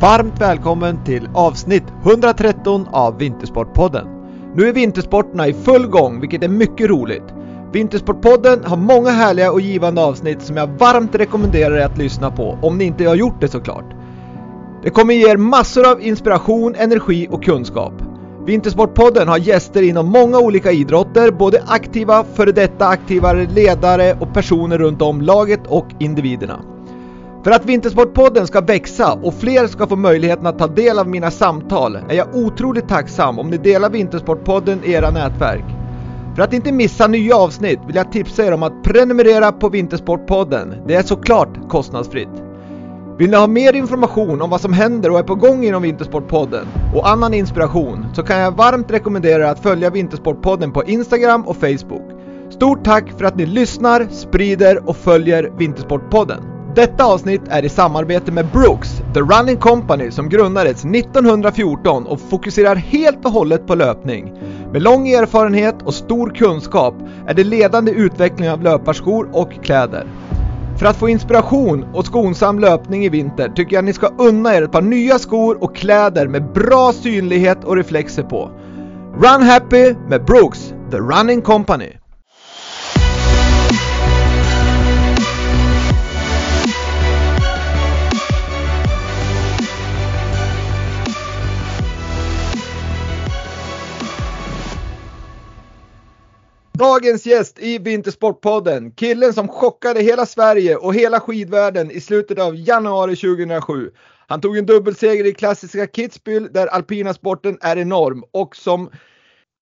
Varmt välkommen till avsnitt 113 av Vintersportpodden. Nu är vintersporterna i full gång, vilket är mycket roligt. Vintersportpodden har många härliga och givande avsnitt som jag varmt rekommenderar er att lyssna på, om ni inte har gjort det såklart. Det kommer ge er massor av inspiration, energi och kunskap. Vintersportpodden har gäster inom många olika idrotter, både aktiva, före detta aktiva ledare och personer runt om laget och individerna. För att Vintersportpodden ska växa och fler ska få möjligheten att ta del av mina samtal är jag otroligt tacksam om ni delar Vintersportpodden i era nätverk. För att inte missa nya avsnitt vill jag tipsa er om att prenumerera på Vintersportpodden. Det är såklart kostnadsfritt. Vill ni ha mer information om vad som händer och är på gång inom Vintersportpodden och annan inspiration så kan jag varmt rekommendera er att följa Vintersportpodden på Instagram och Facebook. Stort tack för att ni lyssnar, sprider och följer Vintersportpodden. Detta avsnitt är i samarbete med Brooks, The Running Company som grundades 1914 och fokuserar helt och hållet på löpning. Med lång erfarenhet och stor kunskap är det ledande utvecklingen av löparskor och kläder. För att få inspiration och skonsam löpning i vinter tycker jag ni ska unna er ett par nya skor och kläder med bra synlighet och reflexer på. Run Happy med Brooks, The Running Company. Dagens gäst i Vintersportpodden, killen som chockade hela Sverige och hela skidvärlden i slutet av januari 2007. Han tog en dubbelseger i klassiska Kitzbühel där alpina sporten är enorm och som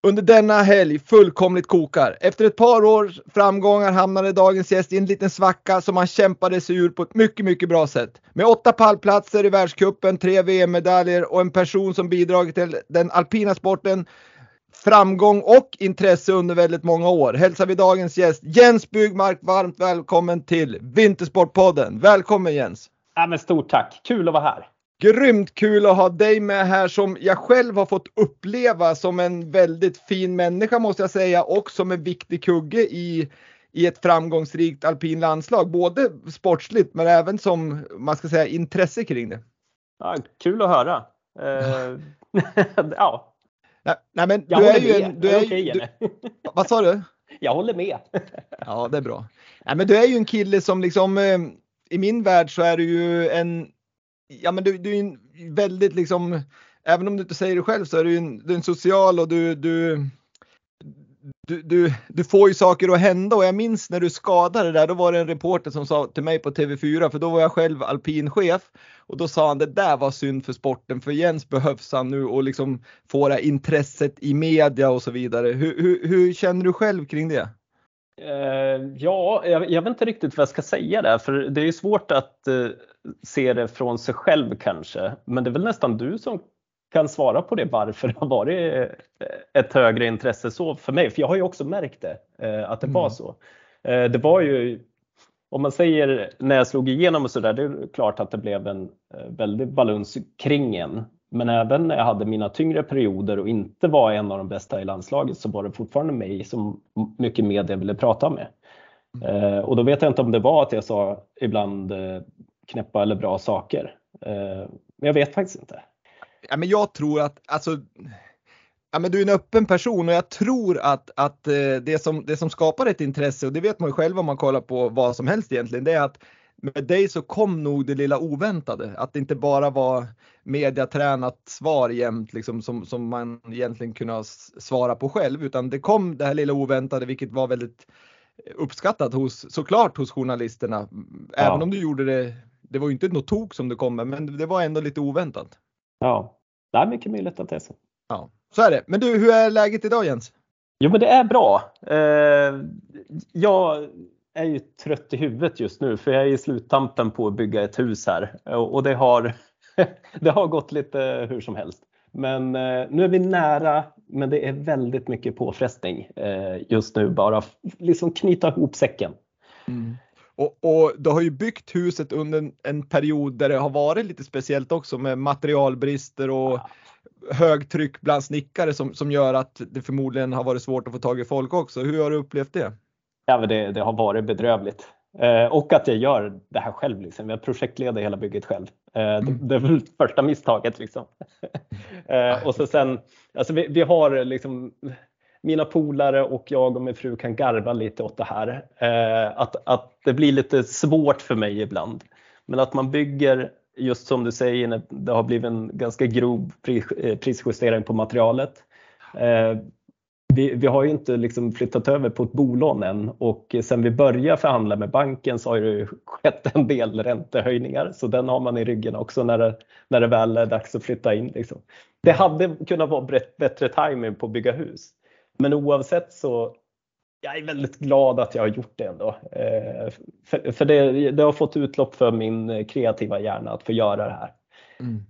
under denna helg fullkomligt kokar. Efter ett par års framgångar hamnade dagens gäst i en liten svacka som han kämpade sig ur på ett mycket, mycket bra sätt. Med åtta pallplatser i världscupen, tre VM-medaljer och en person som bidragit till den alpina sporten framgång och intresse under väldigt många år hälsar vi dagens gäst Jens Byggmark varmt välkommen till Vintersportpodden. Välkommen Jens! Ja, men stort tack, kul att vara här! Grymt kul att ha dig med här som jag själv har fått uppleva som en väldigt fin människa måste jag säga och som en viktig kugge i, i ett framgångsrikt alpin landslag. Både sportsligt men även som man ska säga intresse kring det. Ja, kul att höra! Uh, ja, Nej, nej men jag du är ju en... Du är, okay, du, vad sa du? Jag håller med. ja, det är bra. Nej, men du är ju en kille som liksom, eh, i min värld så är du ju en, ja men du, du är en väldigt liksom, även om du inte säger det själv så är du en, du är en social och du, du, du, du, du får ju saker att hända och jag minns när du skadade där, då var det en reporter som sa till mig på TV4, för då var jag själv alpinchef och då sa han det där var synd för sporten, för Jens behövs han nu och liksom få det här intresset i media och så vidare. Hur, hur, hur känner du själv kring det? Uh, ja, jag, jag, vet inte riktigt vad jag ska säga där, för det är ju svårt att uh, se det från sig själv kanske. Men det är väl nästan du som kan svara på det varför det har varit eh, ett högre intresse så för mig. För jag har ju också märkt det, eh, att det mm. var så. Eh, det var ju, om man säger när jag slog igenom och sådär, det är klart att det blev en väldig balans kring en. Men även när jag hade mina tyngre perioder och inte var en av de bästa i landslaget så var det fortfarande mig som mycket media ville prata med. Mm. Och då vet jag inte om det var att jag sa ibland knäppa eller bra saker. Men jag vet faktiskt inte ja, men jag tror att, alltså, ja, men du är en öppen person och jag tror att, att eh, det, som, det som skapar ett intresse, och det vet man ju själv om man kollar på vad som helst egentligen, det är att med dig så kom nog det lilla oväntade. Att det inte bara var mediatränat svar jämt liksom, som, som man egentligen kunde svara på själv, utan det kom det här lilla oväntade, vilket var väldigt uppskattat hos, såklart hos journalisterna. Även ja. om du gjorde det, det var ju inte något tok som det kom med, men det var ändå lite oväntat. Ja, det är mycket möjligt att det är så. Ja, så är det. Men du, hur är läget idag Jens? Jo, men det är bra. Eh, jag är ju trött i huvudet just nu för jag är i sluttampen på att bygga ett hus här och det har, det har gått lite hur som helst. Men eh, nu är vi nära, men det är väldigt mycket påfrestning eh, just nu. Bara liksom knyta ihop säcken. Mm. Och, och du har ju byggt huset under en, en, period där det har varit lite speciellt också med materialbrister och högtryck bland snickare som, som gör att det förmodligen har varit svårt att få tag i folk också. Hur har du upplevt det? Ja, det, det har varit bedrövligt. Eh, och att jag gör det här själv. Liksom. Jag projektleder hela bygget själv. Eh, mm. det, är väl första misstaget. Liksom. eh, och så sen, alltså vi, vi har liksom, mina polare och jag och min fru kan garva lite åt det här. Eh, att, att det blir lite svårt för mig ibland. Men att man bygger, just som du säger, när det har blivit en ganska grov eh, prisjustering på materialet. Eh, vi, vi, har ju inte liksom flyttat över på ett bolån än och sen vi började förhandla med banken så har det skett en del räntehöjningar så den har man i ryggen också när det, när det väl är dags att flytta in. Liksom. Det hade kunnat vara bättre timing på att bygga hus. Men oavsett så jag är väldigt glad att jag har gjort det ändå. Eh, för, för det, det, har fått utlopp för min kreativa hjärna att få göra det här. Mm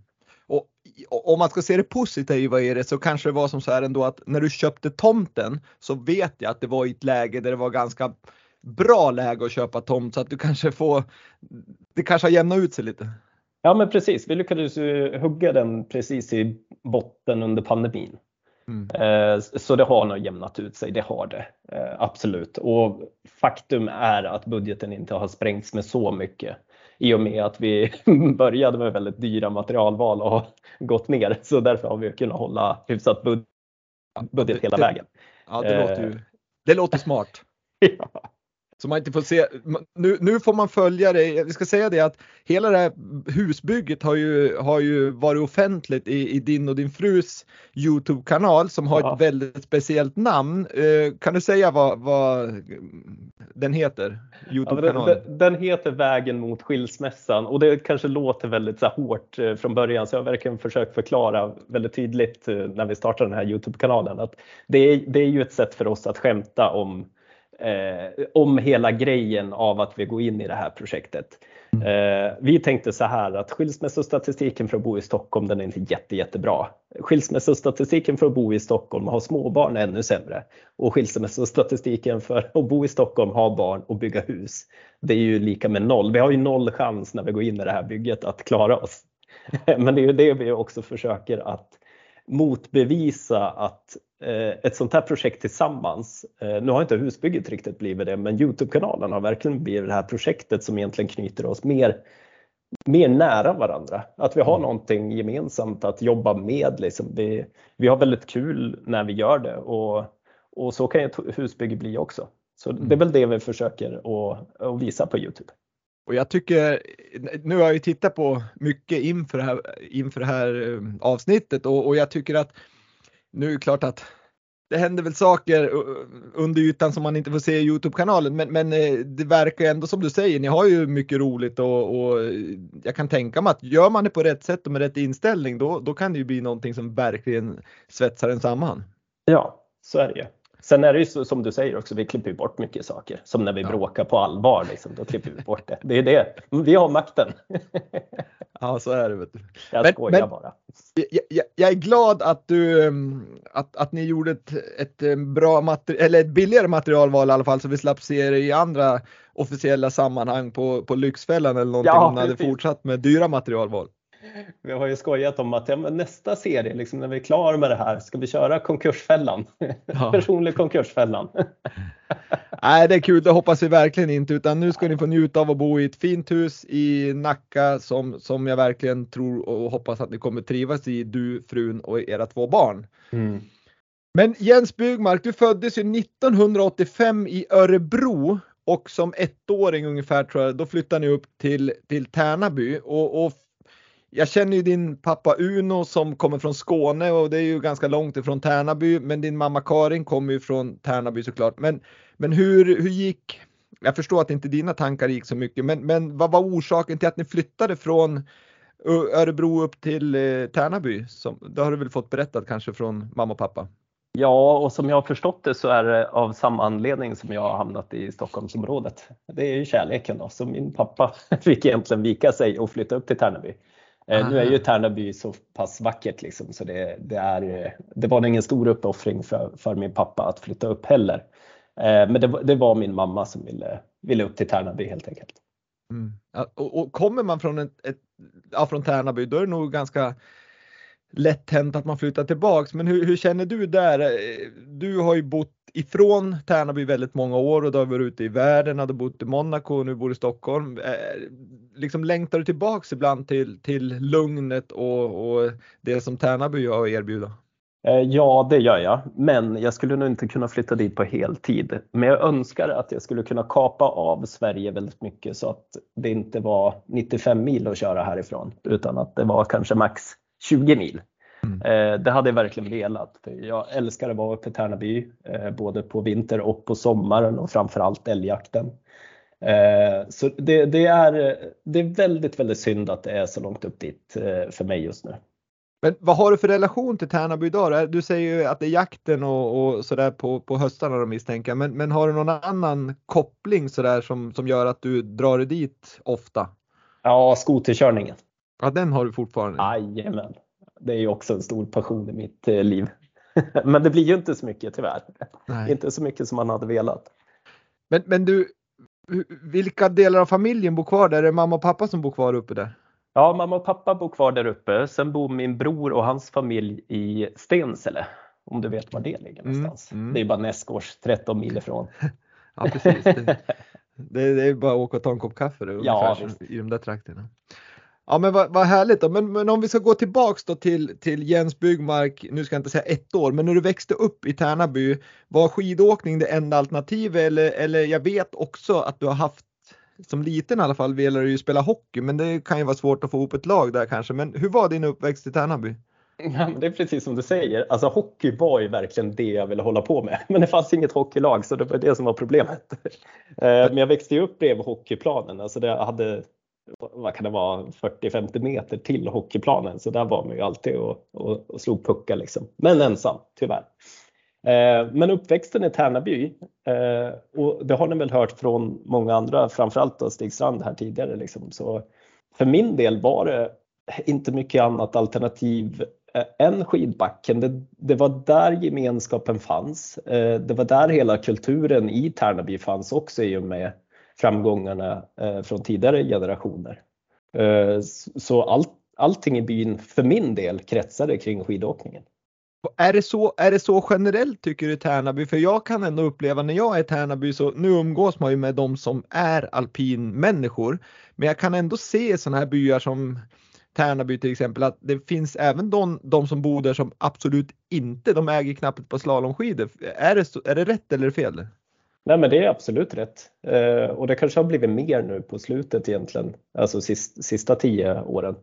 om man ska se det positiva i det så kanske det var som så här ändå att när du köpte tomten så vet jag att det var i ett läge där det var ganska bra läge att köpa tomt så att du kanske får, det kanske har jämnat ut sig lite. Ja men precis, vi lyckades ju hugga den precis i botten under pandemin. Mm. Eh, så det har nog jämnat ut sig, det har det eh, absolut. Och faktum är att budgeten inte har sprängts med så mycket i och med att vi började med väldigt dyra materialval och gått ner. Så därför har vi kunnat hålla hyfsat bud budget hela vägen. Ja, det, låter, ju, det låter smart. ja. Så man inte får se, nu, nu får man följa det, vi ska säga det att hela det här husbygget har ju, har ju varit offentligt i, i din och din frus Youtube-kanal som har ja. ett väldigt speciellt namn. Eh, kan du säga vad, vad den heter? Youtube-kanalen? Ja, den, den, heter Vägen mot skilsmässan och det kanske låter väldigt så hårt eh, från början så jag har verkligen försökt förklara väldigt tydligt eh, när vi startade den här Youtube-kanalen att det är, det är ju ett sätt för oss att skämta om eh, om hela grejen av att vi går in i det här projektet. Mm. Eh, vi tänkte så här att skilsmässostatistiken för att bo i Stockholm den är inte jätte, jättebra. Skilsmässostatistiken för att bo i Stockholm och ha småbarn är ännu sämre. Och skilsmässostatistiken för att bo i Stockholm, ha barn och bygga hus. Det är ju lika med noll. Vi har ju noll chans när vi går in i det här bygget att klara oss. Men det är ju det vi också försöker att motbevisa att ett sånt här projekt tillsammans, eh, nu har inte husbygget riktigt blivit det, men Youtube-kanalen har verkligen blivit det här projektet som egentligen knyter oss mer, mer nära varandra. Att vi har mm. någonting gemensamt att jobba med. Liksom. Vi, vi har väldigt kul när vi gör det och, och så kan ett husbygge bli också. Så det är mm. väl det vi försöker att, att visa på Youtube. Och jag tycker, nu har jag ju tittat på mycket inför det här, inför det här eh, avsnittet och, och jag tycker att nu är det klart att det händer väl saker uh, under ytan som man inte får se i Youtube-kanalen men, men eh, det verkar ändå som du säger, ni har ju mycket roligt och, och, eh, jag kan tänka mig att gör man det på rätt sätt och med rätt inställning då, då kan det ju bli någonting som verkligen svetsar en samman. Ja, så är det ju. Sen är det ju så, som du säger också, vi klipper bort mycket saker. Som när vi ja. bråkar på allvar, liksom, då klipper vi bort det. Det är det, vi har makten. ja, så är det. Vet du. Jag men, skojar men, bara. Jag, jag, jag, är glad att, du, mm, att, att ni gjorde ett, ett, eh, bra materi- eller ett billigare materialval i alla fall så vi slapp se det i andra officiella sammanhang på, på Lyxfällan eller någonting ja, om ni hade fortsatt med dyra materialval. Vi har ju skojat om att ja, nästa serie, liksom, när vi är klara med det här, ska vi köra konkursfällan? Ja. Personlig konkursfällan. Nej, det är kul, det hoppas vi verkligen inte, utan nu ska ni få njuta av att bo i ett fint hus i Nacka som, som jag verkligen tror och hoppas att ni kommer trivas i, du, frun och era två barn. Mm. Men Jens Byggmark, du föddes ju 1985 i Örebro och som ettåring ungefär tror jag, då flyttade ni upp till, till Tärnaby och, och jag känner ju din pappa Uno som kommer från Skåne och det är ju ganska långt ifrån Tärnaby, men din mamma Karin kommer ju från Tärnaby såklart. Men, men hur, hur gick, jag förstår att inte dina tankar gick så mycket, men, men vad var orsaken till att ni flyttade från Örebro upp till eh, Tärnaby? Som, det har du väl fått berättat kanske från mamma och pappa? Ja, och som jag har förstått det så är det av samma anledning som jag har hamnat i Stockholmsområdet. Det är ju kärleken då, så min pappa fick egentligen vika sig och flytta upp till Tärnaby. Aha. Nu är ju Tärnaby så pass vackert liksom, så det, det, är, det var ingen stor uppoffring för, för min pappa att flytta upp heller. Eh, men det, det var min mamma som ville, ville upp till Tärnaby helt enkelt. Mm. Och, och, kommer man från, ett, ett, ja, från Tärnaby då är det nog ganska lätt hänt att man flyttar tillbaks. Men hur, hur, känner du där? Eh, du har ju bott ifrån Tärnaby väldigt många år och du har varit ute i världen, hade bott i Monaco och nu bor i Stockholm. Eh, liksom längtar du tillbaks ibland till, till lugnet och, och det som Tärnaby har att erbjuda? Eh, ja, det gör jag, men jag skulle nog inte kunna flytta dit på heltid. Men jag önskar att jag skulle kunna kapa av Sverige väldigt mycket så att det inte var 95 mil att köra härifrån utan att det var kanske max 20 mil. Mm. Eh, det hade jag verkligen velat. Jag älskar att vara uppe i Tärnaby, eh, både på vinter och på sommaren och framförallt älgjakten. Så det, det, är, det är väldigt, väldigt synd att det är så långt upp dit för mig just nu. Men vad har du för relation till Tärnaby idag? Du säger ju att det är jakten och, och sådär på, på höstarna då misstänker men, men har du någon annan koppling sådär som, som gör att du drar dig dit ofta? Ja, skoterkörningen. Ja, den har du fortfarande? Jajamän. Det är ju också en stor passion i mitt eh, liv. men det blir ju inte så mycket tyvärr. Nej. Inte så mycket som man hade velat. Men, men du, vilka delar av familjen bor kvar där? Är det mamma och pappa som bor kvar uppe där? Ja, mamma och pappa bor kvar där uppe. Sen bor min bror och hans familj i Stensele. Om du vet var det ligger mm, någonstans. Mm, mm. Det är bara Näsgårds 13 mil ifrån. ja, precis. Det, det, det, är bara att åka och ta en kopp kaffe då, ja, i de där trakterna. Ja men vad, vad härligt då. Men, men, om vi ska gå tillbaks då till, till Jens Byggmark, nu ska jag inte säga ett år, men när du växte upp i Tärnaby, var skidåkning det enda alternativet eller, eller jag vet också att du har haft som liten i alla fall ville du ju spela hockey, men det kan ju vara svårt att få ihop ett lag där kanske. Men hur var din uppväxt i Tärnaby? Ja, det är precis som du säger. Alltså hockey var ju verkligen det jag ville hålla på med. Men det fanns inget hockeylag så det var det som var problemet. Eh, men jag växte ju upp bredvid hockeyplanen. Alltså det hade, vad kan det vara, 40-50 meter till hockeyplanen. Så där var man ju alltid och, och, och slog puckar liksom. Men ensam, tyvärr. Eh, men uppväxten i Tärnaby, eh, och det har ni väl hört från många andra, framförallt då Stig Strand här tidigare. Liksom. Så för min del var det inte mycket annat alternativ eh, än skidbacken. Det, det, var där gemenskapen fanns. Eh, det var där hela kulturen i Tärnaby fanns också i och med framgångarna eh, från tidigare generationer. Eh, så allt, allting i byn för min del kretsade kring skidåkningen. Är det, så, är det så generellt tycker du i Tärnaby? För jag kan ändå uppleva när jag är i Tärnaby så nu umgås man ju med de som är alpinmänniskor. Men jag kan ändå se i sådana här byar som Tärnaby till exempel att det finns även de, de som bor där som absolut inte, de äger knappt ett par slalomskidor. Är det, är det rätt eller fel? Nej men det är absolut rätt. Eh, och det kanske har blivit mer nu på slutet egentligen, alltså sist, sista tio åren.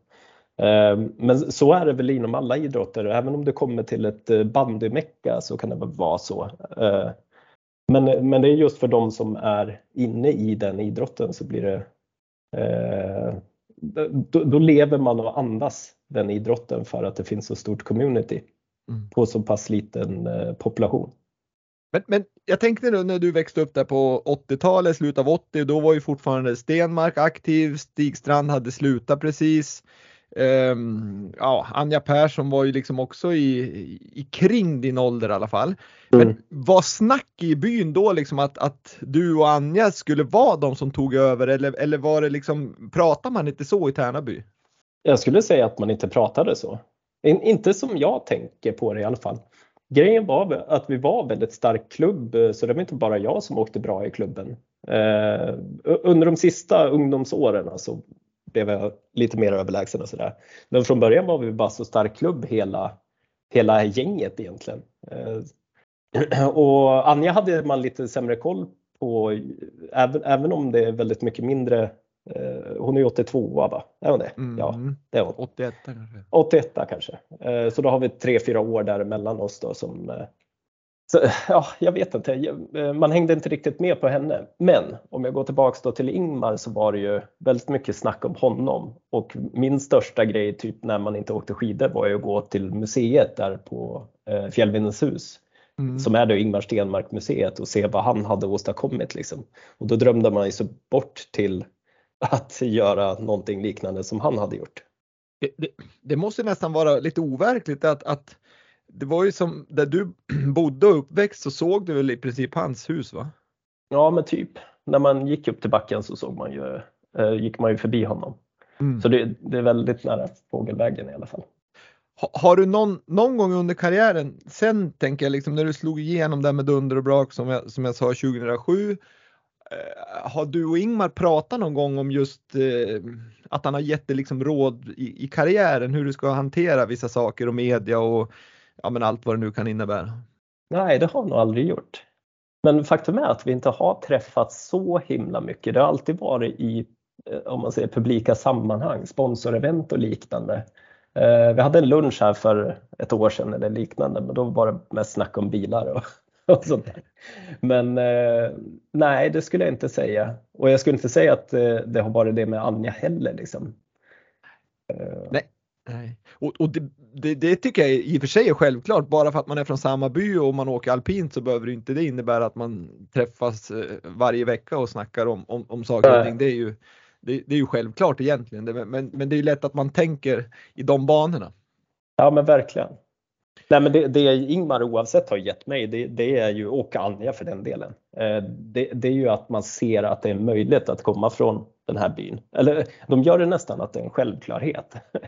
Ehm, men så är det väl inom alla idrotter, även om det kommer till ett eh, bandymecka så kan det väl vara så. Ehm, men, men det är just för de som är inne i den idrotten så blir det eh, då, då lever man och andas den idrotten för att det finns så stort community mm. på så pass liten eh, population. Men, men jag tänkte nu när du växte upp där på 80-talet, slutet av 80, då var ju fortfarande Stenmark aktiv, Stig Strand hade slutat precis. Um, ja, Anja Persson var ju liksom också i, i kring din ålder i alla fall. Men mm. var snack i byn då liksom att, att du och Anja skulle vara de som tog över eller, eller var det liksom, pratar man inte så i Tärnaby? Jag skulle säga att man inte pratade så. In, inte som jag tänker på det i alla fall. Grejen var att vi var en väldigt stark klubb eh, så det var inte bara jag som åkte bra i klubben. Eh, under de sista ungdomsåren alltså, blev jag lite mer överlägsen och sådär. Men från början var vi bara så stark klubb hela, hela gänget egentligen. Eh, och Anja hade man lite sämre koll på, även, även om det är väldigt mycket mindre hon är 82 va? Är hon det? Mm. Ja, det är hon. 81 kanske. 81 kanske. Eh, så då har vi tre, fyra år däremellan oss då som så, ja, jag vet inte, man hängde inte riktigt med på henne. Men om jag går tillbaks då till Ingmar så var det ju väldigt mycket snack om honom och min största grej typ när man inte åkte skidor var ju att gå till museet där på eh, Fjällvindens hus. Mm. som är då Ingmar Stenmark museet och se vad han hade åstadkommit. Liksom. Och då drömde man sig bort till att göra någonting liknande som han hade gjort. Det, det, det måste nästan vara lite overkligt att, att det var ju som där du bodde och uppväxt så såg du väl i princip hans hus va? Ja men typ. När man gick upp till backen så såg man ju, eh, gick man ju förbi honom. Mm. Så det, det, är väldigt nära fågelvägen i alla fall. Ha, har du någon, någon gång under karriären, sen tänker jag liksom när du slog igenom där med dunder och brak som jag, som jag sa 2007, eh, Eh, har du och Ingmar pratat någon gång om just eh, att han har gett dig liksom råd i, i karriären hur du ska hantera vissa saker och media och ja, men allt vad det nu kan innebära? Nej, det har han nog aldrig gjort. Men faktum är att vi inte har träffats så himla mycket. Det har alltid varit i eh, om man säger publika sammanhang, sponsorevent och liknande. Eh, vi hade en lunch här för ett år sedan eller liknande, men då var det mest snack om bilar och, och sånt där. Men eh, nej, det skulle jag inte säga. Och jag skulle inte säga att det har varit det med Anja heller. Liksom. Nej, Nej. Och, och det, det, det, tycker jag i och för sig är självklart. Bara för att man är från samma by och man åker alpint så behöver inte det innebära att man träffas eh, varje vecka och snackar om, om, om saker och ting. Det är ju, det, det, är ju självklart egentligen. Men, men det är ju lätt att man tänker i de banorna. Ja men verkligen. Nej, men det, det Ingmar oavsett har gett mig, det, det är ju, och Anja för den delen, eh, det, det, är ju att man ser att det är möjligt att komma från den här byn. Eller de gör det nästan att det är en självklarhet.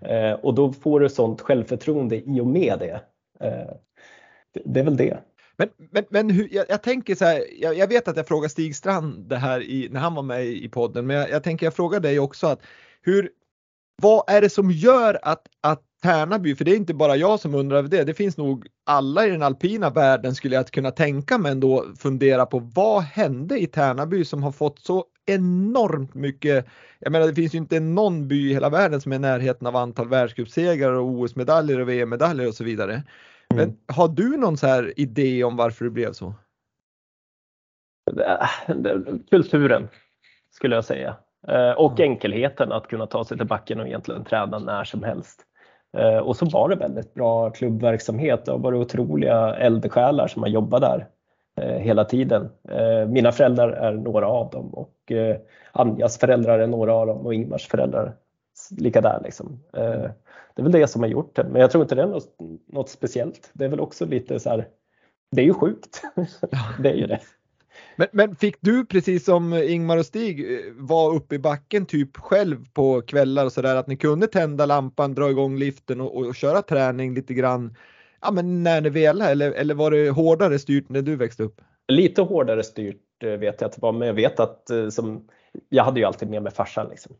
Eh, och då får du sånt självförtroende i och med eh, det. Det är väl det. Men, men, men hur, jag, jag, tänker så här, jag, jag, vet att jag frågade Stig Strand det här i, när han var med i podden, men jag, jag tänker jag frågar dig också att hur, vad är det som gör att, att Tärnaby, för det är inte bara jag som undrar över det, det finns nog alla i den alpina världen skulle jag kunna tänka mig ändå fundera på vad hände i Tärnaby som har fått så enormt mycket, jag menar det finns ju inte någon by i hela världen som är i närheten av antal världscupsegrar och OS-medaljer och VM-medaljer och så vidare. Mm. Men har du någon så här idé om varför det blev så? Kulturen skulle jag säga. Eh, och enkelheten att kunna ta sig till backen och egentligen träna när som helst. Eh, och så var det väldigt bra klubbverksamhet. Det har varit otroliga eldsjälar som har jobbat där eh, hela tiden. Eh, mina föräldrar är några av dem och Anjas föräldrar är några av dem och Ingmars föräldrar lika där. Liksom. Det är väl det som har gjort det. Men jag tror inte det är något, något speciellt. Det är väl också lite så här, det är ju sjukt. det är ju det. Men, men, fick du precis som Ingmar och Stig eh, vara uppe i backen typ själv på kvällar och sådär att ni kunde tända lampan, dra igång liften och, och, köra träning lite grann ja, men när ni ville eller, eller var det hårdare styrt när du växte upp? Lite hårdare styrt eh, vet jag att det var men jag vet att eh, som, jag hade ju alltid med mig farsan liksom.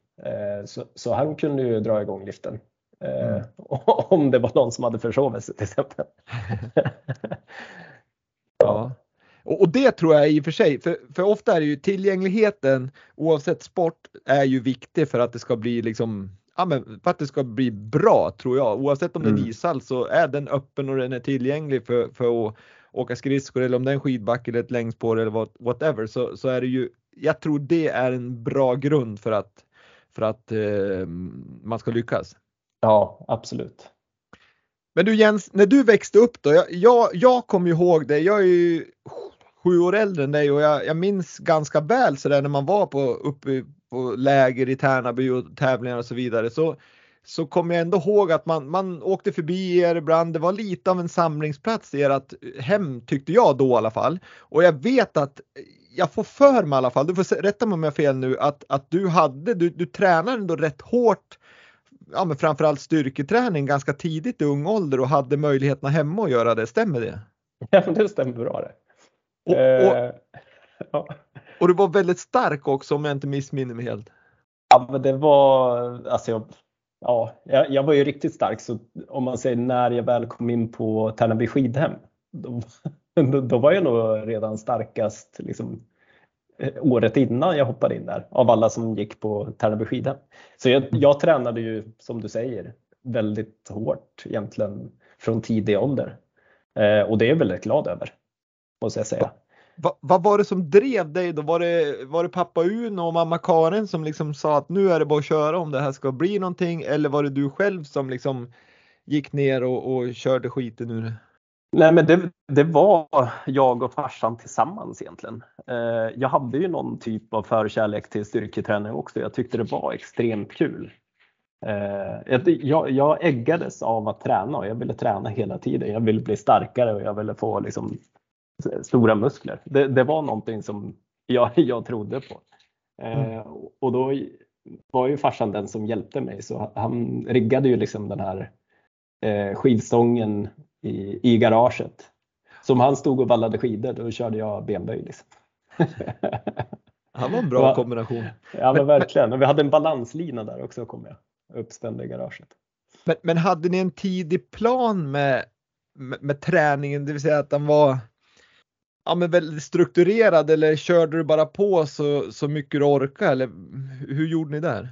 så, så han kunde ju dra igång liften. Mm. Om det var någon som hade försovit sig till exempel. ja. Och, och, det tror jag i och för sig, för, för ofta är ju tillgängligheten oavsett sport är ju viktig för att det ska bli liksom Ja, men för att det ska bli bra tror jag. Oavsett om det är mm. ishall så är den öppen och den är tillgänglig för, för att åka skridskor eller om det är en skidbacke eller ett längdspår eller whatever så, så är det ju, jag tror det är en bra grund för att, för att eh, man ska lyckas. Ja, absolut. Men du Jens, när du växte upp då, jag, jag, jag kommer ihåg det, jag är ju sju år äldre än dig och jag, jag minns ganska väl så där när man var på, uppe på läger i Tärnaby och tävlingar och så vidare så, så kommer jag ändå ihåg att man, man åkte förbi er ibland. Det var lite av en samlingsplats i ert hem tyckte jag då i alla fall. Och jag vet att jag får för mig i alla fall, du får rätta mig om jag har fel nu, att, att du hade, du, du tränade ändå rätt hårt ja, men framförallt styrketräning ganska tidigt i ung ålder och hade möjligheterna hemma att göra det, stämmer det? Ja, det stämmer bra det. Och, och, eh, ja. och, du var väldigt stark också om jag inte missminner mig helt. Ja, men det var, alltså jag, ja, jag, jag var ju riktigt stark så om man säger när jag väl kom in på Tärnaby skidhem, då, då, var jag nog redan starkast liksom, eh, året innan jag hoppade in där av alla som gick på Tärnaby skidhem. Så jag, jag tränade ju som du säger väldigt hårt egentligen från tidig ålder eh, och det är jag väldigt glad över måste jag säga. Va, vad var det som drev dig då? Var det, var det pappa Uno och mamma Karin som liksom sa att nu är det bara att köra om det här ska bli någonting eller var det du själv som liksom gick ner och, och körde skiten ur det? Nej men det, det, var jag och farsan tillsammans egentligen. Eh, jag hade ju någon typ av förkärlek till styrketräning också. Jag tyckte det var extremt kul. Eh, jag, jag äggades av att träna och jag ville träna hela tiden. Jag ville bli starkare och jag ville få liksom stora muskler. Det, det var någonting som jag, jag trodde på. Eh, mm. och då var ju farsan den som hjälpte mig så han riggade ju liksom den här eh, skivstången i, i garaget. Som han stod och vallade skidor, då körde jag benböj. Liksom. Han var en bra kombination. Ja men verkligen. Och vi hade en balanslina där också kom jag. Uppspänd i garaget. Men, men hade ni en tidig plan med, med, med, träningen, det vill säga att den var ja, men väldigt strukturerad eller körde du bara på så, så mycket du orkade eller hur gjorde ni där?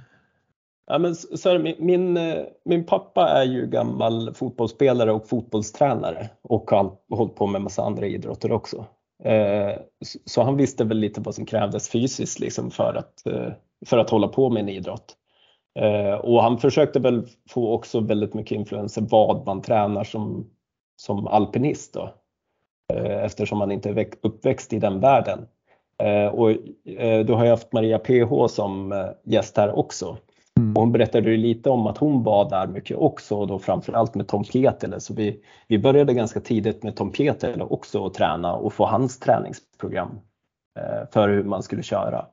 Ja, men så min, min, eh, min, pappa är ju gammal fotbollsspelare och fotbollstränare och har hållit på med massa andra idrotter också. Eh, så han visste väl lite vad som krävdes fysiskt liksom för, att, eh, för att hålla på med en idrott. Och han försökte väl få också väldigt mycket influenser vad man tränar som, som alpinist då. Eftersom man inte är uppväxt i den världen. Och då har jag haft Maria PH som gäst här också. Mm. hon berättade lite om att hon var där mycket också och då framförallt med Tom Pietele. Så vi, vi började ganska tidigt med Tom Pietele också att träna och få hans träningsprogram eh, för hur man skulle köra.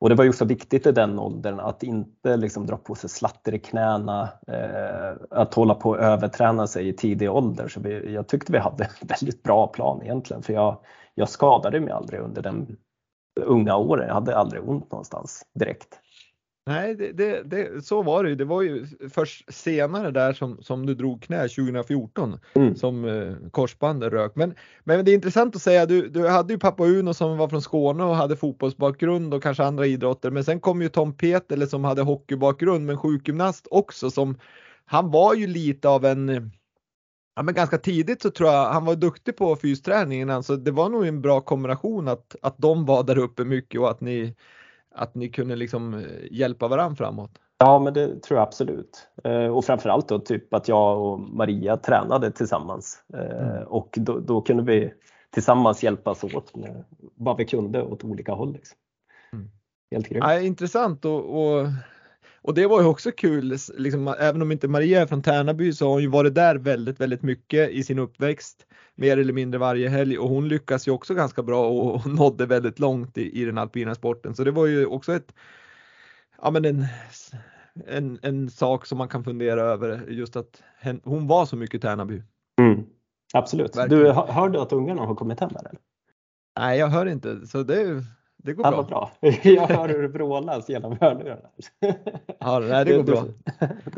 Och det var ju också viktigt i den åldern att inte liksom dra på sig slatter i knäna, eh, att hålla på och överträna sig i tidig ålder. Så vi, jag tyckte vi hade en väldigt bra plan egentligen för jag, jag skadade mig aldrig under den unga åren. Jag hade aldrig ont någonstans direkt. Nej, det, det, det, så var det ju. Det var ju först senare där som, som du drog knä 2014 mm. som eh, korsbandet rök. Men, men det är intressant att säga, du, du hade ju pappa Uno som var från Skåne och hade fotbollsbakgrund och kanske andra idrotter. Men sen kom ju Tom Peterle som hade hockeybakgrund men sjukgymnast också som han var ju lite av en Ja, men ganska tidigt så tror jag han var duktig på fysträningen. Alltså det var nog en bra kombination att, att de var där uppe mycket och att ni att ni kunde liksom eh, hjälpa varandra framåt? Ja, men det tror jag absolut. Eh, och framförallt då typ att jag och Maria tränade tillsammans eh, mm. och då, då, kunde vi tillsammans hjälpas åt med vad vi kunde åt olika håll. Liksom. Mm. Helt grymt. Ja, intressant och, och, och, det var ju också kul, liksom, även om inte Maria är från Tärnaby så har hon ju varit där väldigt, väldigt mycket i sin uppväxt mer eller mindre varje helg och hon lyckas ju också ganska bra och, nådde väldigt långt i, i den alpina sporten. Så det var ju också ett, ja men en, en, en sak som man kan fundera över just att hon var så mycket Tärnaby. Mm, absolut. Verkligen. Du, hör du att ungarna har kommit hem där? Nej, jag hör inte så det det går bra. bra. Jag hör hur det vrålas genom hörlurarna. Ja, nej, det går bra.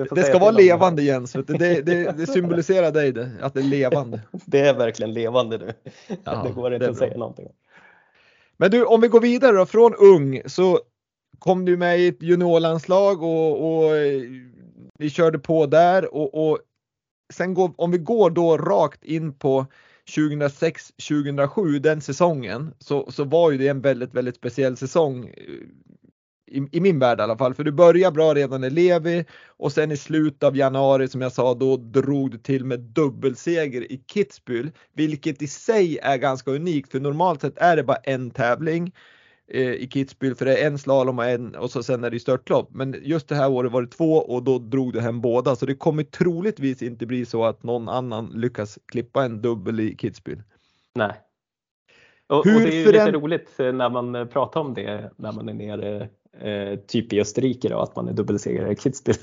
det ska vara levande Jens, det, det, det, symboliserar dig det, att det är levande. Det är verkligen levande nu. Ja, det går inte att säga någonting om. Men du, om vi går vidare då, från ung så kom du med i ett juniorlandslag och, och vi körde på där och, och sen går, om vi går då rakt in på 2006-2007, den säsongen, så, så var ju det en väldigt, väldigt speciell säsong eh, i, i, min värld i alla fall. För du började bra redan i Levi och sen i slutet av januari som jag sa då drog du till med dubbelseger i Kitzbühel, vilket i sig är ganska unikt för normalt sett är det bara en tävling Eh, i Kitzbühel för det är en slalom och en och så sen är det störtlopp. Men just det här året var det två och då drog du hem båda så det kommer troligtvis inte bli så att någon annan lyckas klippa en dubbel i Kitzbühel. Nej. Och, och det är ju lite roligt eh, när man eh, pratar om det när man är nere eh, typ i Österrike då, att man är dubbelsegrare i Kitzbühel.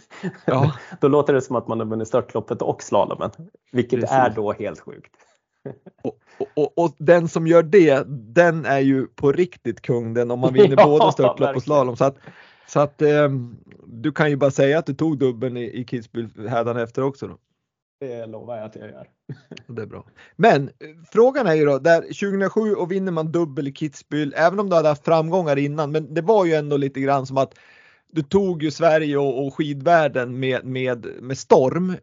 Ja. då låter det som att man har vunnit störtloppet och slalomen, vilket Precis. är då helt sjukt. Och, och, och, den som gör det, den är ju på riktigt kung den om man vinner ja, både störtlopp och slalom. Så att, så att eh, du kan ju bara säga att du tog dubbeln i, i Kitzbühel efter också. Då. Det lovar jag att jag gör. Det är bra. Men eh, frågan är ju då, där 2007 och vinner man dubbel i Kitzbühel, även om du hade haft framgångar innan, men det var ju ändå lite grann som att du tog ju Sverige och, och skidvärlden med, med, med storm.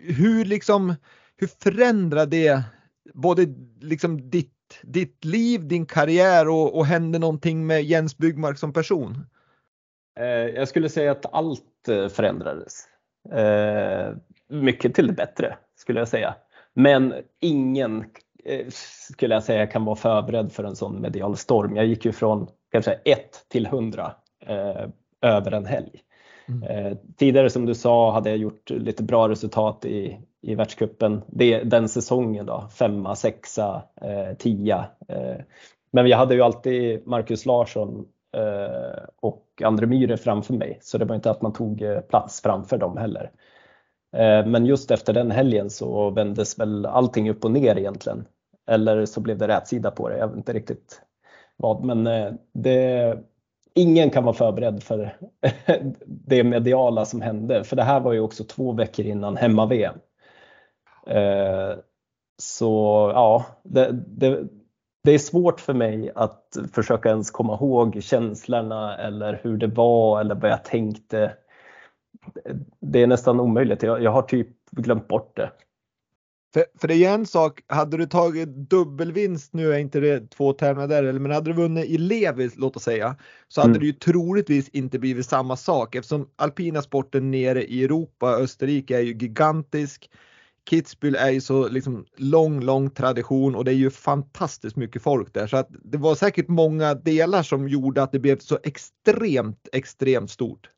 Hur liksom, hur förändrar det både liksom ditt, ditt liv, din karriär och, och hände någonting med Jens Byggmark som person? Eh, jag skulle säga att allt eh, förändrades. Eh, mycket till det bättre skulle jag säga. Men ingen skulle jag säga kan vara förberedd för en sån medial storm. Jag gick ju från kanske 1 till 100 över en helg. Mm. Eh, tidigare som du sa hade jag gjort lite bra resultat i, i världscupen den säsongen då, femma, sexa, eh, tia. Eh, men jag hade ju alltid Marcus Larsson eh, och André Myhre framför mig så det var inte att man tog eh, plats framför dem heller. Eh, men just efter den helgen så vändes väl allting upp och ner egentligen. Eller så blev det rätsida på det, jag vet inte riktigt vad. Men eh, det, ingen kan vara förberedd för det mediala som hände. För det här var ju också två veckor innan hemma-VM. Eh, så ja, det, det, det är svårt för mig att försöka ens komma ihåg känslorna eller hur det var eller vad jag tänkte. Det är nästan omöjligt. Jag, jag har typ glömt bort det. För, för det är en sak, hade du tagit dubbelvinst, nu är inte det två tävlingar där, men hade du vunnit i Levis, låt oss säga, så hade mm. det ju troligtvis inte blivit samma sak eftersom alpina sporten nere i Europa, Österrike är ju gigantisk. Kitzbühel är ju så liksom lång, lång tradition och det är ju fantastiskt mycket folk där så att det var säkert många delar som gjorde att det blev så extremt, extremt stort.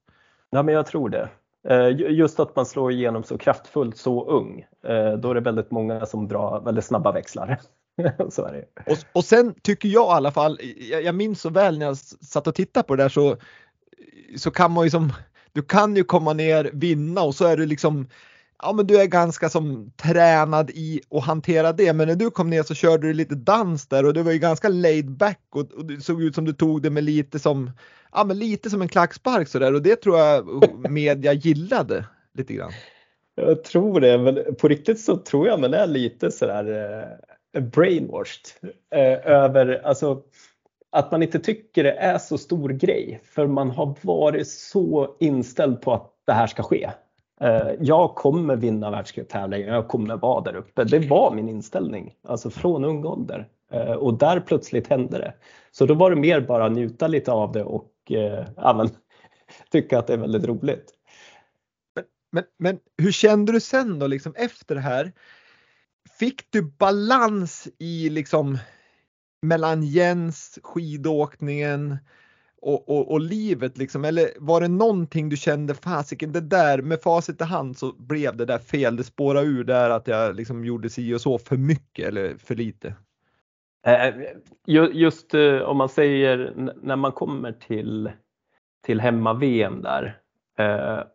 Ja, men jag tror det. Eh, just att man slår igenom så kraftfullt så ung, eh, då är det väldigt många som drar väldigt snabba växlar. så är det. Och, och sen tycker jag i alla fall, jag, jag minns så väl när jag satt och tittade på det där så, så kan man ju som, du kan ju komma ner, vinna och så är du liksom ja men du är ganska som tränad i att hantera det. Men när du kom ner så körde du lite dans där och du var ju ganska laid back och, och det såg ut som du tog det med lite som, ja men lite som en klackspark sådär och det tror jag media gillade lite grann. Jag tror det, men på riktigt så tror jag man är lite sådär eh, brainwashed eh, över, alltså att man inte tycker det är så stor grej för man har varit så inställd på att det här ska ske. Eh, jag kommer vinna världscuptävlingen, jag kommer vara där uppe. Det var min inställning, alltså från ung ålder. Eh, och där plötsligt hände det. Så då var det mer bara njuta lite av det och eh, ja, men, tycka att det är väldigt roligt. Men, men, men hur kände du sen då liksom efter det här? Fick du balans i liksom mellan Jens, skidåkningen, och, och, och, livet liksom? Eller var det någonting du kände fasiken det där med facit i hand så blev det där fel. Det spårade ur där att jag liksom gjorde si och så för mycket eller för lite. Eh, eh, just eh, om man säger när man kommer till, till hemma-VM där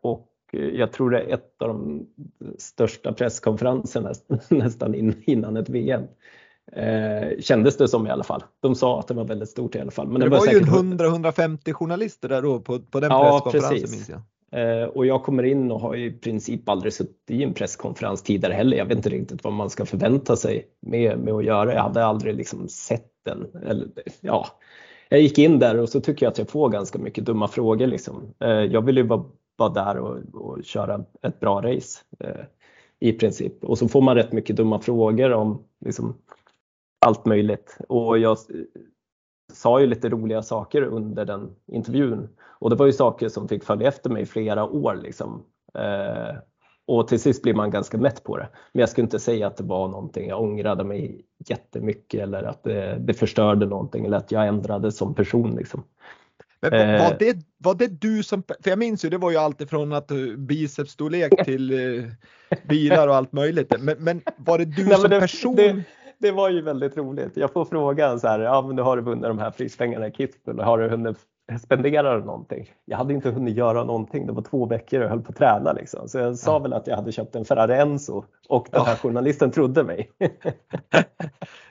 och jag tror det är ett av de största presskonferenserna nästan innan ett VM. Eh, kändes det som i alla fall. De sa att det var väldigt stort i alla fall. Men det, det var, var ju 100-150 journalister där då på, på den ja, presskonferensen minns jag. Eh, och jag kommer in och har i princip aldrig suttit i en presskonferens tidigare heller. Jag vet inte riktigt vad man ska förvänta sig med, med att göra. Jag hade aldrig liksom sett den. Eller, ja. Jag gick in där och så tycker jag att jag får ganska mycket dumma frågor. Liksom. Eh, jag vill ju bara vara där och, och köra ett bra race eh, i princip. Och så får man rätt mycket dumma frågor om liksom, allt möjligt. Och jag sa ju lite roliga saker under den intervjun och det var ju saker som fick följa efter mig flera år liksom. Eh, och till sist blir man ganska mätt på det. Men jag skulle inte säga att det var någonting jag ångrade mig jättemycket eller att det, det förstörde någonting eller att jag ändrade som person. Liksom. Men var, eh. det, var det du som, för jag minns ju det var ju alltifrån att eh, bicepsstorlek till eh, bilar och allt möjligt. Men, men var det du Nej, som det, person? Det, det var ju väldigt roligt. Jag får frågan så här, ja men nu har du vunnit de här prispengarna i Kitzbühel, har du hunnit spendera någonting? Jag hade inte hunnit göra någonting, det var två veckor och jag höll på att träna liksom. Så jag sa ja. väl att jag hade köpt en Ferrari Enzo och den här ja. journalisten trodde mig.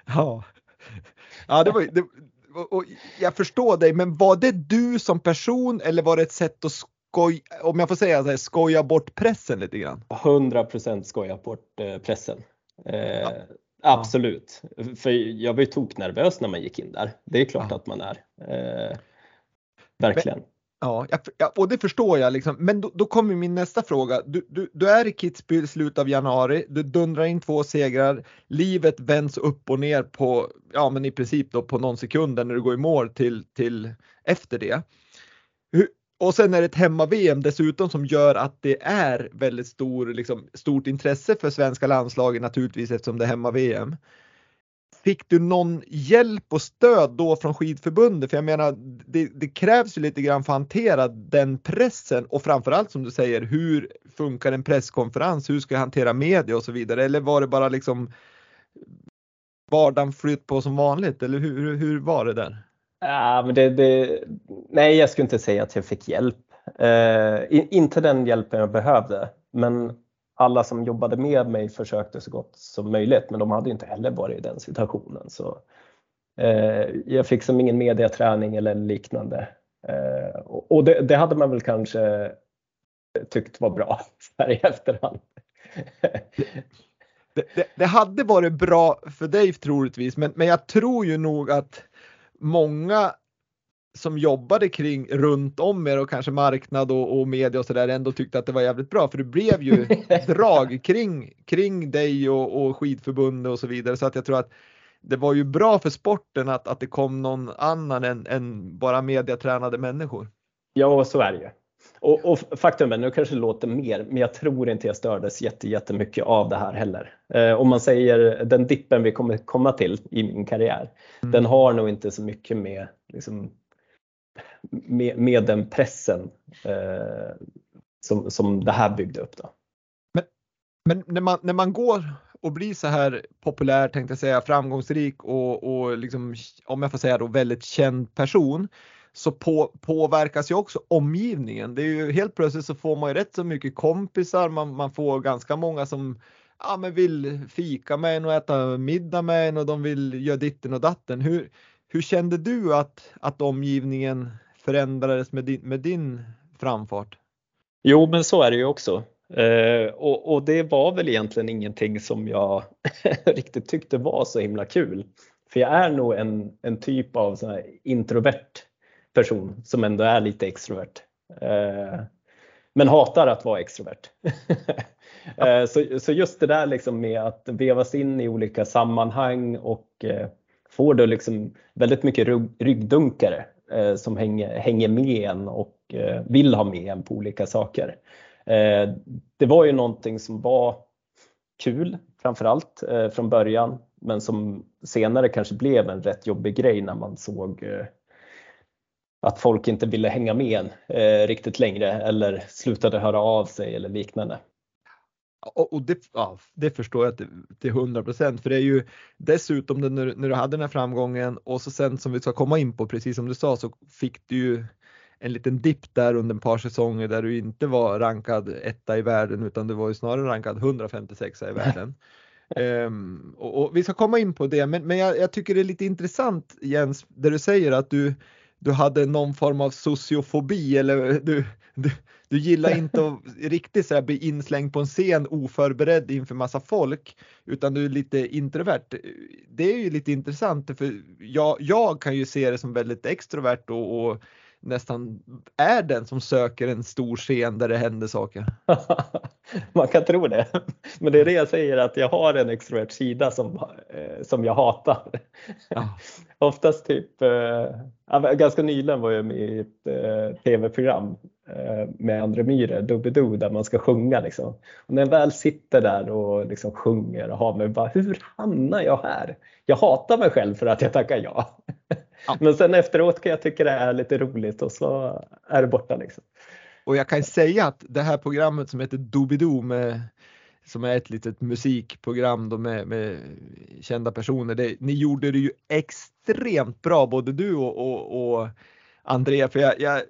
ja, ja det var det, och jag förstår dig, men var det du som person eller var det ett sätt att skoja, om jag får säga så här, skoja bort pressen lite grann? 100% skoja bort eh, pressen. Eh, ja. Absolut, för jag var ju toknervös när man gick in där. Det är klart ja. att man är. Eh, verkligen. Men, ja, ja, och det förstår jag liksom. Men då, då kommer min nästa fråga. Du, du, du är i Kitzbühel i slutet av januari. Du dundrar in två segrar. Livet vänds upp och ner på, ja men i princip då på någon sekund när du går i mål till, till efter det. Hur, och sen är det ett hemma-VM dessutom som gör att det är väldigt stor, liksom, stort intresse för svenska landslaget naturligtvis eftersom det är hemma-VM. Fick du någon hjälp och stöd då från skidförbundet? För jag menar, det, det, krävs ju lite grann för att hantera den pressen och framförallt som du säger, hur funkar en presskonferens? Hur ska jag hantera media och så vidare? Eller var det bara liksom vardagen flytt på som vanligt? Eller hur, hur var det där? Ja, men det, det, nej, jag skulle inte säga att jag fick hjälp. Eh, inte den hjälpen jag behövde, men alla som jobbade med mig försökte så gott som möjligt men de hade inte heller varit i den situationen. Så, eh, jag fick som ingen mediaträning eller liknande. Eh, och det, det, hade man väl kanske tyckt var bra här i efterhand. det, det, det, hade varit bra för dig troligtvis men, men jag tror ju nog att många som jobbade kring runt om er och kanske marknad och, och media och sådär ändå tyckte att det var jävligt bra för det blev ju drag kring, kring dig och, och skidförbundet och så vidare så att jag tror att det var ju bra för sporten att, att det kom någon annan än, än bara mediatränade människor. Ja, så är det ju. Och, och faktum är, nu kanske det låter mer, men jag tror inte jag stördes jättemycket av det här heller. Eh, om man säger den dippen vi kommer komma till i min karriär, mm. den har nog inte så mycket med liksom, med, med den pressen eh, som, som det här byggde upp. Då. Men, men när, man, när man går och blir så här populär, tänkte jag säga, framgångsrik och, och liksom, om jag får säga då väldigt känd person så på, påverkas ju också omgivningen. Det är ju helt plötsligt så får man ju rätt så mycket kompisar, man, man får ganska många som ja, men vill fika med en och äta middag med en och de vill göra ditten och datten. Hur, hur kände du att, att omgivningen förändrades med din, med din framfart? Jo, men så är det ju också. Eh, och, och, det var väl egentligen ingenting som jag riktigt tyckte var så himla kul. För jag är nog en, en typ av sån introvert person som ändå är lite extrovert. Eh, men hatar att vara extrovert. Ja. Eh, så, så just det där liksom med att vevas in i olika sammanhang och eh, får då liksom väldigt mycket ryggdunkare som hänger, hänger med en och vill ha med en på olika saker. Det var ju någonting som var kul framförallt från början men som senare kanske blev en rätt jobbig grej när man såg att folk inte ville hänga med en eh, riktigt längre eller slutade höra av sig eller liknande. Och det, ja, det förstår jag till, till 100 procent för det är ju dessutom det, när, när, du hade den här framgången och så sen som vi ska komma in på precis som du sa så fick du ju en liten dipp där under ett par säsonger där du inte var rankad etta i världen utan du var ju snarare rankad 156 i världen. um, och, och, vi ska komma in på det men, men jag, jag, tycker det är lite intressant Jens, där du säger att du, du hade någon form av sociofobi eller du, du, du gillar inte att riktigt så bli inslängd på en scen oförberedd inför massa folk utan du är lite introvert. Det är ju lite intressant för jag, jag kan ju se det som väldigt extrovert och, och nästan är den som söker en stor scen där det händer saker. Man kan tro det. Men det är det jag säger att jag har en extrovert sida som, eh, som jag hatar. Ja. Oftast typ, eh, ganska nyligen var jag med i ett eh, tv-program med André Myhre, Doobidoo, där man ska sjunga. Liksom. Och när jag väl sitter där och liksom sjunger och har mig bara, hur hamnar jag här? Jag hatar mig själv för att jag tackar ja. Ja. Men sen efteråt kan jag tycka det är lite roligt och så är det borta liksom. Och jag kan säga att det här programmet som heter Doobidoo med som är ett litet musikprogram då med, med kända personer. Det, ni gjorde det ju extremt bra både du och, och, och Andrea för jag, jag,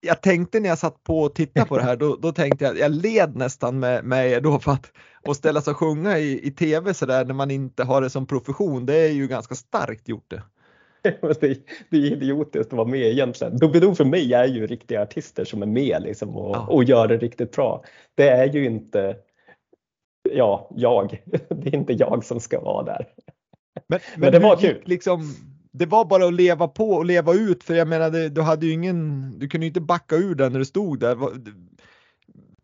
jag, tänkte när jag satt på och tittade på det här då, då tänkte jag, jag led nästan med, med er då för att att ställa sig och sjunga i, i tv sådär när man inte har det som profession det är ju ganska starkt gjort det. det, det är idiotiskt att vara med egentligen. Doobidoo för mig är ju riktiga artister som är med liksom och, ja. och gör det riktigt bra. Det är ju inte ja, jag. Det är inte jag som ska vara där. Men, men, men det var kul. Liksom, det var bara att leva på och leva ut för jag menar du hade ju ingen, du kunde ju inte backa ur den när du stod där.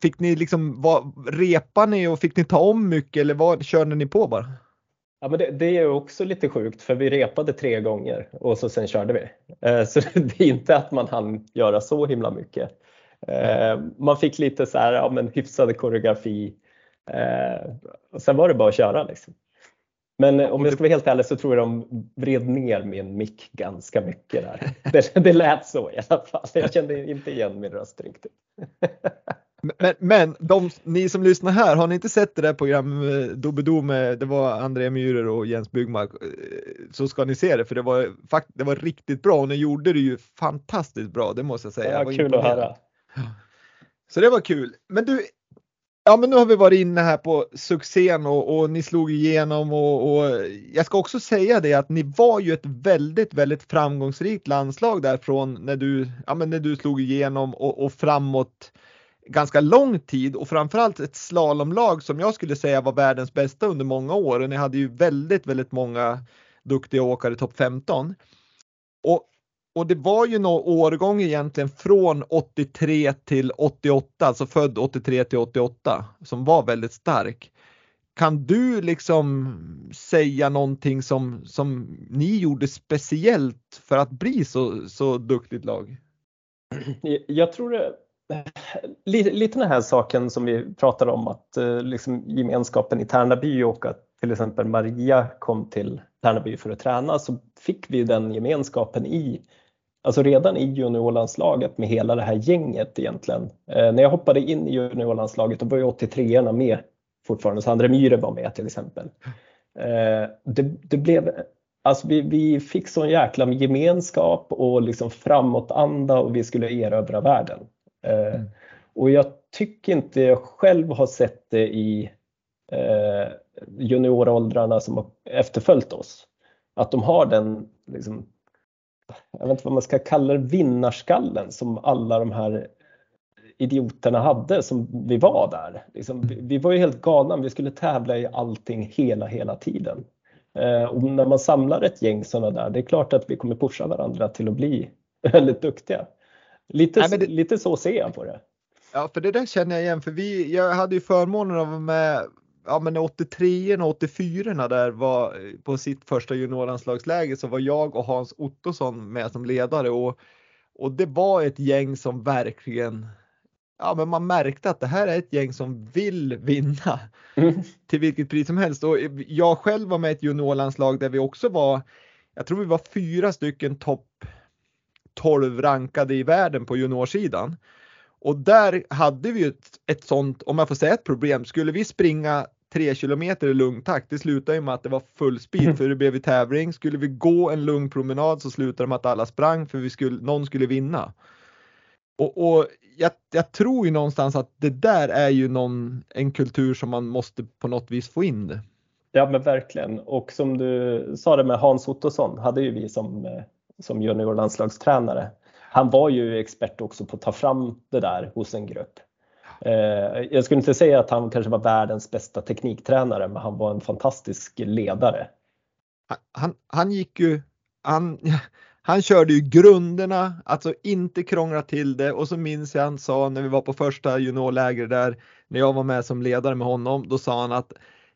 Fick ni liksom, var, repa ni och fick ni ta om mycket eller vad körde ni på bara? Ja, men det, det, är också lite sjukt för vi repade tre gånger och så sen körde vi. Eh, så det är inte att man hann göra så himla mycket. Eh, man fick lite så här, ja, men hyfsad koreografi. Eh, och sen var det bara att köra. Liksom. Men om jag ska vara helt ärlig så tror jag de vred ner min mick ganska mycket där. Det, det lät så i alla fall. Jag kände inte igen min röst riktigt. Men, men de, ni som lyssnar här, har ni inte sett det där programmet Doobidoo med, det var André Myhrer och Jens Byggmark, eh, så ska ni se det för det var, det var riktigt bra och ni gjorde det ju fantastiskt bra, det måste jag säga. Ja, kul att höra. Så det var kul. Men du, Ja men nu har vi varit inne här på succén och, och ni slog igenom och, och, jag ska också säga det att ni var ju ett väldigt, väldigt framgångsrikt landslag därifrån när du, ja, men när du slog igenom och, och framåt ganska lång tid och framförallt ett slalomlag som jag skulle säga var världens bästa under många år och ni hade ju väldigt, väldigt många duktiga åkare i topp 15. Och och det var ju någon årgång egentligen från 83 till 88, alltså född 83 till 88, som var väldigt stark. Kan du liksom säga någonting som, som ni gjorde speciellt för att bli så, så duktigt lag? Jag tror det lite, lite den här saken som vi pratade om att eh, liksom, gemenskapen i Tärnaby och att till exempel Maria kom till Tärnaby för att träna så fick vi den gemenskapen i Alltså redan i juniorlandslaget med hela det här gänget egentligen. Eh, när jag hoppade in i juniorlandslaget då var ju 83orna med fortfarande, Sandra Myhre var med till exempel. Eh, det, det, blev, alltså vi, vi fick sån jäkla gemenskap och liksom framåtanda och vi skulle erövra världen. Eh, mm. Och jag tycker inte jag själv har sett det i eh, junioråldrarna som har efterföljt oss. Att de har den liksom, jag vet inte vad man ska kalla det, vinnarskallen som alla de här idioterna hade som vi var där. Liksom, vi, vi, var ju helt galna, vi skulle tävla i allting hela, hela tiden. Eh, och när man samlar ett gäng sådana där, det är klart att vi kommer pusha varandra till att bli väldigt duktiga. Lite, Nej, det... lite så ser jag på det. Ja, för det där känner jag igen, för vi, jag hade ju förmånen att vara med ja men 83 och 84 där var på sitt första juniorlandslagsläge så var jag och Hans Ottosson med som ledare och, och det var ett gäng som verkligen Ja men man märkte att det här är ett gäng som vill vinna mm. till vilket pris som helst och jag själv var med i ett juniorlandslag där vi också var Jag tror vi var fyra stycken topp 12 rankade i världen på juniorsidan. Och där hade vi ett, ett sånt, om man får säga ett problem, skulle vi springa tre kilometer i lugn takt, det slutade ju med att det var full speed mm. för det blev tävling. Skulle vi gå en lugn promenad så slutade det med att alla sprang för vi skulle, någon skulle vinna. Och, och jag, jag, tror ju någonstans att det där är ju någon, en kultur som man måste på något vis få in det. Ja men verkligen och som du sa det med Hans Ottosson hade ju vi som, eh, som juniorlandslagstränare. Han var ju expert också på att ta fram det där hos en grupp. Eh, jag skulle inte säga att han kanske var världens bästa tekniktränare, men han var en fantastisk ledare. Han, han gick ju, han, han körde ju grunderna, alltså inte krångla till det och så minns jag han sa när vi var på första juniorläger där, när jag var med som ledare med honom, då sa han att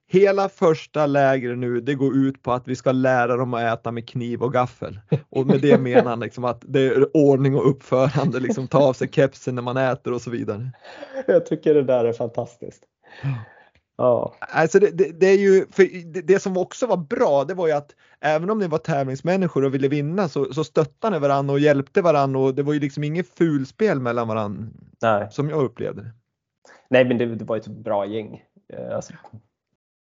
Hela första lägret nu, det går ut på att vi ska lära dem att äta med kniv och gaffel. Och med det menar han liksom att det är ordning och uppförande, liksom ta av sig kepsen när man äter och så vidare. Jag tycker det där är fantastiskt. Ja. Alltså det, det, det, är ju, det, det, som också var bra, det var ju att även om ni var tävlingsmänniskor och ville vinna så, så stöttade ni varandra och hjälpte varandra och det var ju liksom inget fulspel mellan varandra. Nej. Som jag upplevde det. Nej, men det, det var ett bra gäng. Eh, alltså,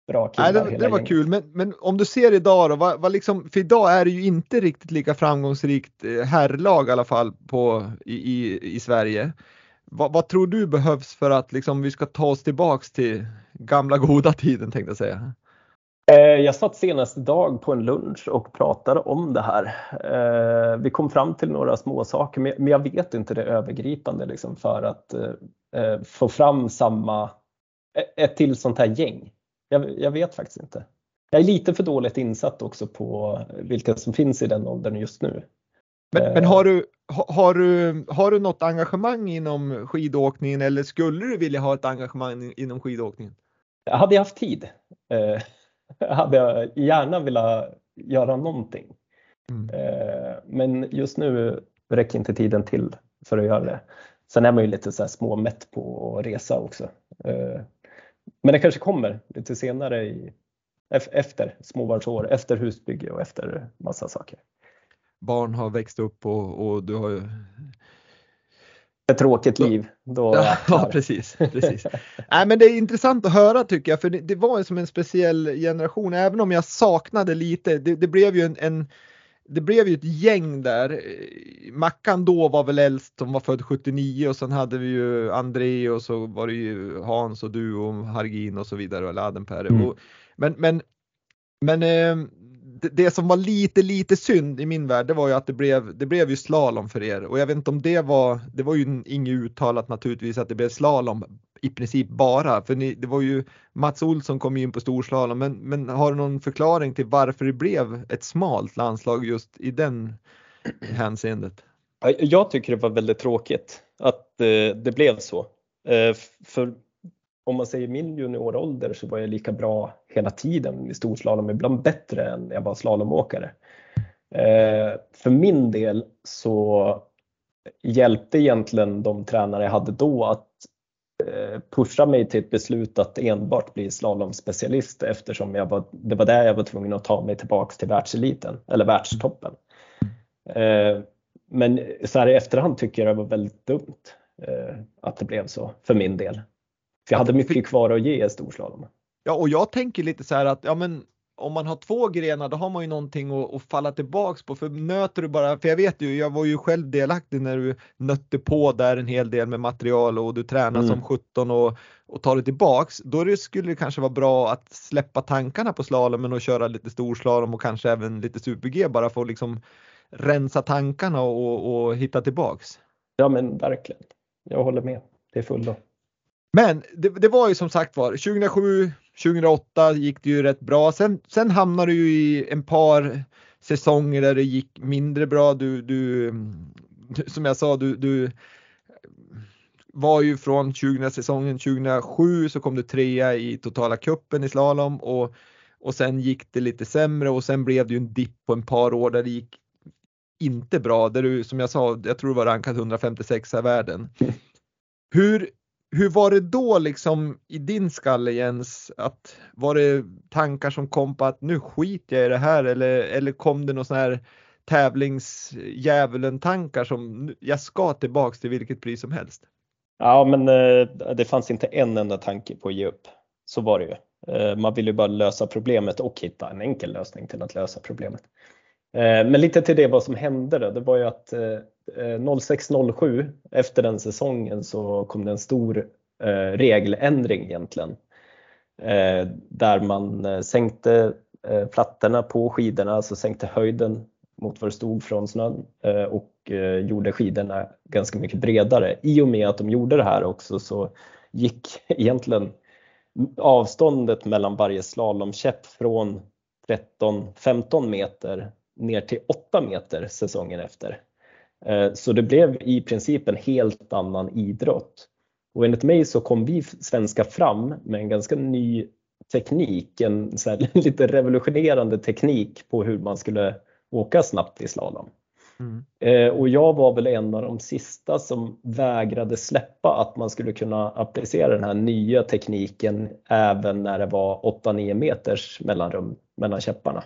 bra killar. Nej, det, det var kul, men, men om du ser idag då, vad, vad liksom, för idag är det ju inte riktigt lika framgångsrikt eh, herrlag i alla fall på, i, i, i Sverige. Vad, vad, tror du behövs för att liksom, vi ska ta oss tillbaks till gamla goda tiden tänkte jag säga? Eh, jag satt senast idag på en lunch och pratade om det här. Eh, vi kom fram till några små saker, men jag vet inte det övergripande liksom för att få fram samma, ett till sånt här gäng. Jag, jag, vet faktiskt inte. Jag är lite för dåligt insatt också på vilka som finns i den åldern just nu. Men, men har, du, har, du, har du något engagemang inom skidåkningen eller skulle du vilja ha ett engagemang inom skidåkningen? Hade jag haft tid eh, hade jag gärna velat göra någonting. Mm. Eh, men just nu räcker inte tiden till för att göra det. Sen är man ju lite så här småmätt på att resa också. Eh, men det kanske kommer lite senare i, efter småbarnsår, efter husbygge och efter massa saker. Barn har växt upp och, och du har ju ett tråkigt liv. Då ja, precis. precis. Nej, men det är intressant att höra tycker jag, för det, det var som en speciell generation, även om jag saknade lite. Det, det blev ju en, en det blev ju ett gäng där. Mackan då var väl äldst som var född 79 och sen hade vi ju André och så var det ju Hans och du och Hargin och så vidare eller Adenpere. Mm. Men, men, men eh, det, det, som var lite, lite synd i min värld, det var ju att det blev, det blev ju slalom för er och jag vet inte om det var, det var ju inget uttalat naturligtvis att det blev slalom i princip bara, för ni, det var ju Mats Olsson kom in på storslalom, men, men har du någon förklaring till varför det blev ett smalt landslag just i den hänseendet? Jag tycker det var väldigt tråkigt att eh, det blev så. Eh, för om man säger min juniorålder så var jag lika bra hela tiden i storslalom, ibland bättre än jag var slalomåkare. Eh, för min del så hjälpte egentligen de tränare jag hade då att pusha mig till ett beslut att enbart bli slalomspecialist eftersom jag var, det var där jag var tvungen att ta mig tillbaks till världseliten eller världstoppen. Eh, men så här i efterhand tycker jag det var väldigt dumt att det blev så för min del. För jag hade mycket kvar att ge i storslalom. Ja, och jag tänker lite så här att ja, men om man har två grenar då har man ju någonting att, att, falla tillbaks på. För nöter du bara, för jag vet ju, jag var ju själv delaktig när du nötte på där en hel del med material och du tränar mm. som 17 och, och tar det tillbaks. Då det skulle det kanske vara bra att släppa tankarna på slalomen och köra lite storslalom och kanske även lite super-G bara för att liksom rensa tankarna och, och hitta tillbaks. Ja men verkligen. Jag håller med. Det är fullt. Men det, det, var ju som sagt var 2007, 2008 gick det ju rätt bra. Sen, sen hamnade du ju i en par säsonger där det gick mindre bra. Du, du som jag sa, du, du var ju från 2000 säsongen 2007 så kom du trea i totala kuppen i slalom och, och sen gick det lite sämre och sen blev det ju en dipp på en par år där det gick inte bra. Där du som jag sa, jag tror du var rankad 156 i världen. Hur, hur var det då liksom i din skalle Jens? Att, var det tankar som kom på att nu skiter jag i det här eller, eller kom det någon sån här tävlingsdjävulen tankar som jag ska tillbaks till vilket pris som helst? Ja men eh, det fanns inte en enda tanke på att ge upp. Så var det ju. Man man ville bara lösa problemet och hitta en enkel lösning till att lösa problemet. Eh, men lite till det vad som hände då, det var ju att 06-07 efter den säsongen så kom det en stor eh, regeländring egentligen. Eh, där man eh, sänkte eh, plattorna på skidorna, alltså sänkte höjden mot vad det stod från snön och gjorde skidorna ganska mycket bredare. I och med att de gjorde det här också så gick egentligen avståndet mellan varje slalomkäpp från 13-15 meter ner till 8 meter säsongen efter. Eh, så det blev i princip en helt annan idrott. Och enligt mig så kom vi svenskar fram med en ganska ny teknik, en lite revolutionerande teknik på hur man skulle åka snabbt i slalom. Mm. Eh, och jag var väl en av de sista som vägrade släppa att man skulle kunna applicera den här nya tekniken även när det var 8-9 meters mellanrum mellan käpparna.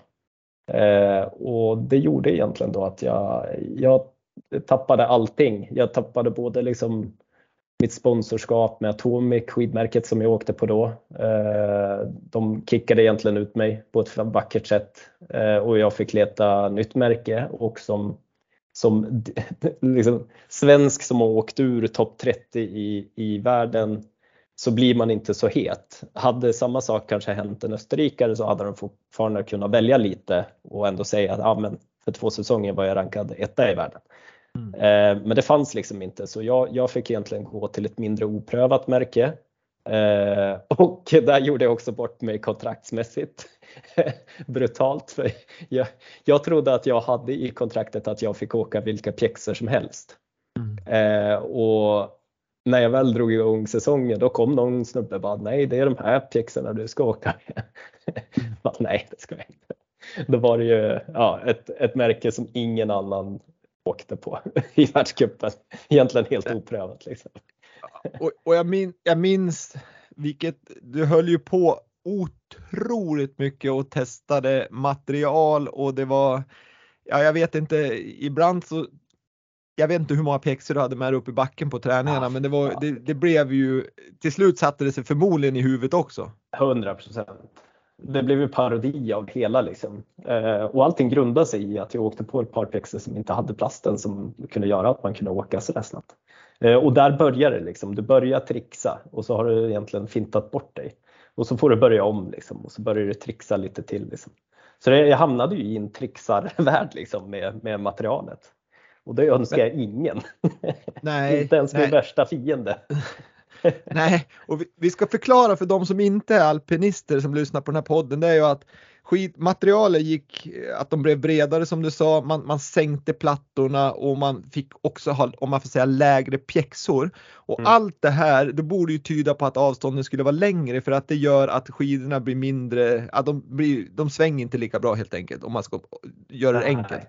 Eh, och det gjorde egentligen då att jag, jag tappade allting. Jag tappade både liksom mitt sponsorskap med Atomic, skidmärket som jag åkte på då. Eh, de kickade egentligen ut mig på ett vackert sätt eh, och jag fick leta nytt märke och som, som liksom, svensk som har åkt ur topp 30 i, i världen så blir man inte så het. Hade samma sak kanske hänt en österrikare så hade de fortfarande kunnat välja lite och ändå säga att ah, men för två säsonger var jag rankad etta i världen. Mm. Eh, men det fanns liksom inte så jag, jag fick egentligen gå till ett mindre oprövat märke eh, och där gjorde jag också bort mig kontraktsmässigt. Brutalt. För jag, jag trodde att jag hade i kontraktet att jag fick åka vilka pjäxor som helst. Mm. Eh, och när jag väl drog igång säsongen då kom någon snubbe och bara nej det är de här pjäxorna du ska åka med. nej det ska jag inte. Då var det ju ja, ett, ett märke som ingen annan åkte på i världscupen. Egentligen helt oprövat. Liksom. Och, och jag, min, jag minns vilket, du höll ju på otroligt mycket och testade material och det var, ja jag vet inte, ibland så jag vet inte hur många pjäxor du hade med dig upp i backen på träningarna, ja, men det, var, det, det, blev ju, till slut satte det sig förmodligen i huvudet också. 100 procent. Det blev ju parodi av hela liksom. Eh, och allting grundade sig i att jag åkte på ett par pjäxor som inte hade plasten som kunde göra att man kunde åka sådär snabbt. Eh, och där börjar det liksom. Du börjar trixa och så har du egentligen fintat bort dig. Och så får du börja om liksom och så börjar du trixa lite till. Liksom. Så det, jag hamnade ju i en trixarvärld liksom med, med materialet. Och det önskar jag ingen. Nej, inte ens min värsta fiende. Nej, och vi, vi, ska förklara för de som inte är alpinister som lyssnar på den här podden, det är ju att skidmaterialet gick, att de blev bredare som du sa, man, man sänkte plattorna och man fick också ha, om man får säga, lägre pjäxor. Och mm. allt det här, det borde ju tyda på att avstånden skulle vara längre för att det gör att skidorna blir mindre, att de, blir, de svänger inte lika bra helt enkelt om man ska göra det enkelt.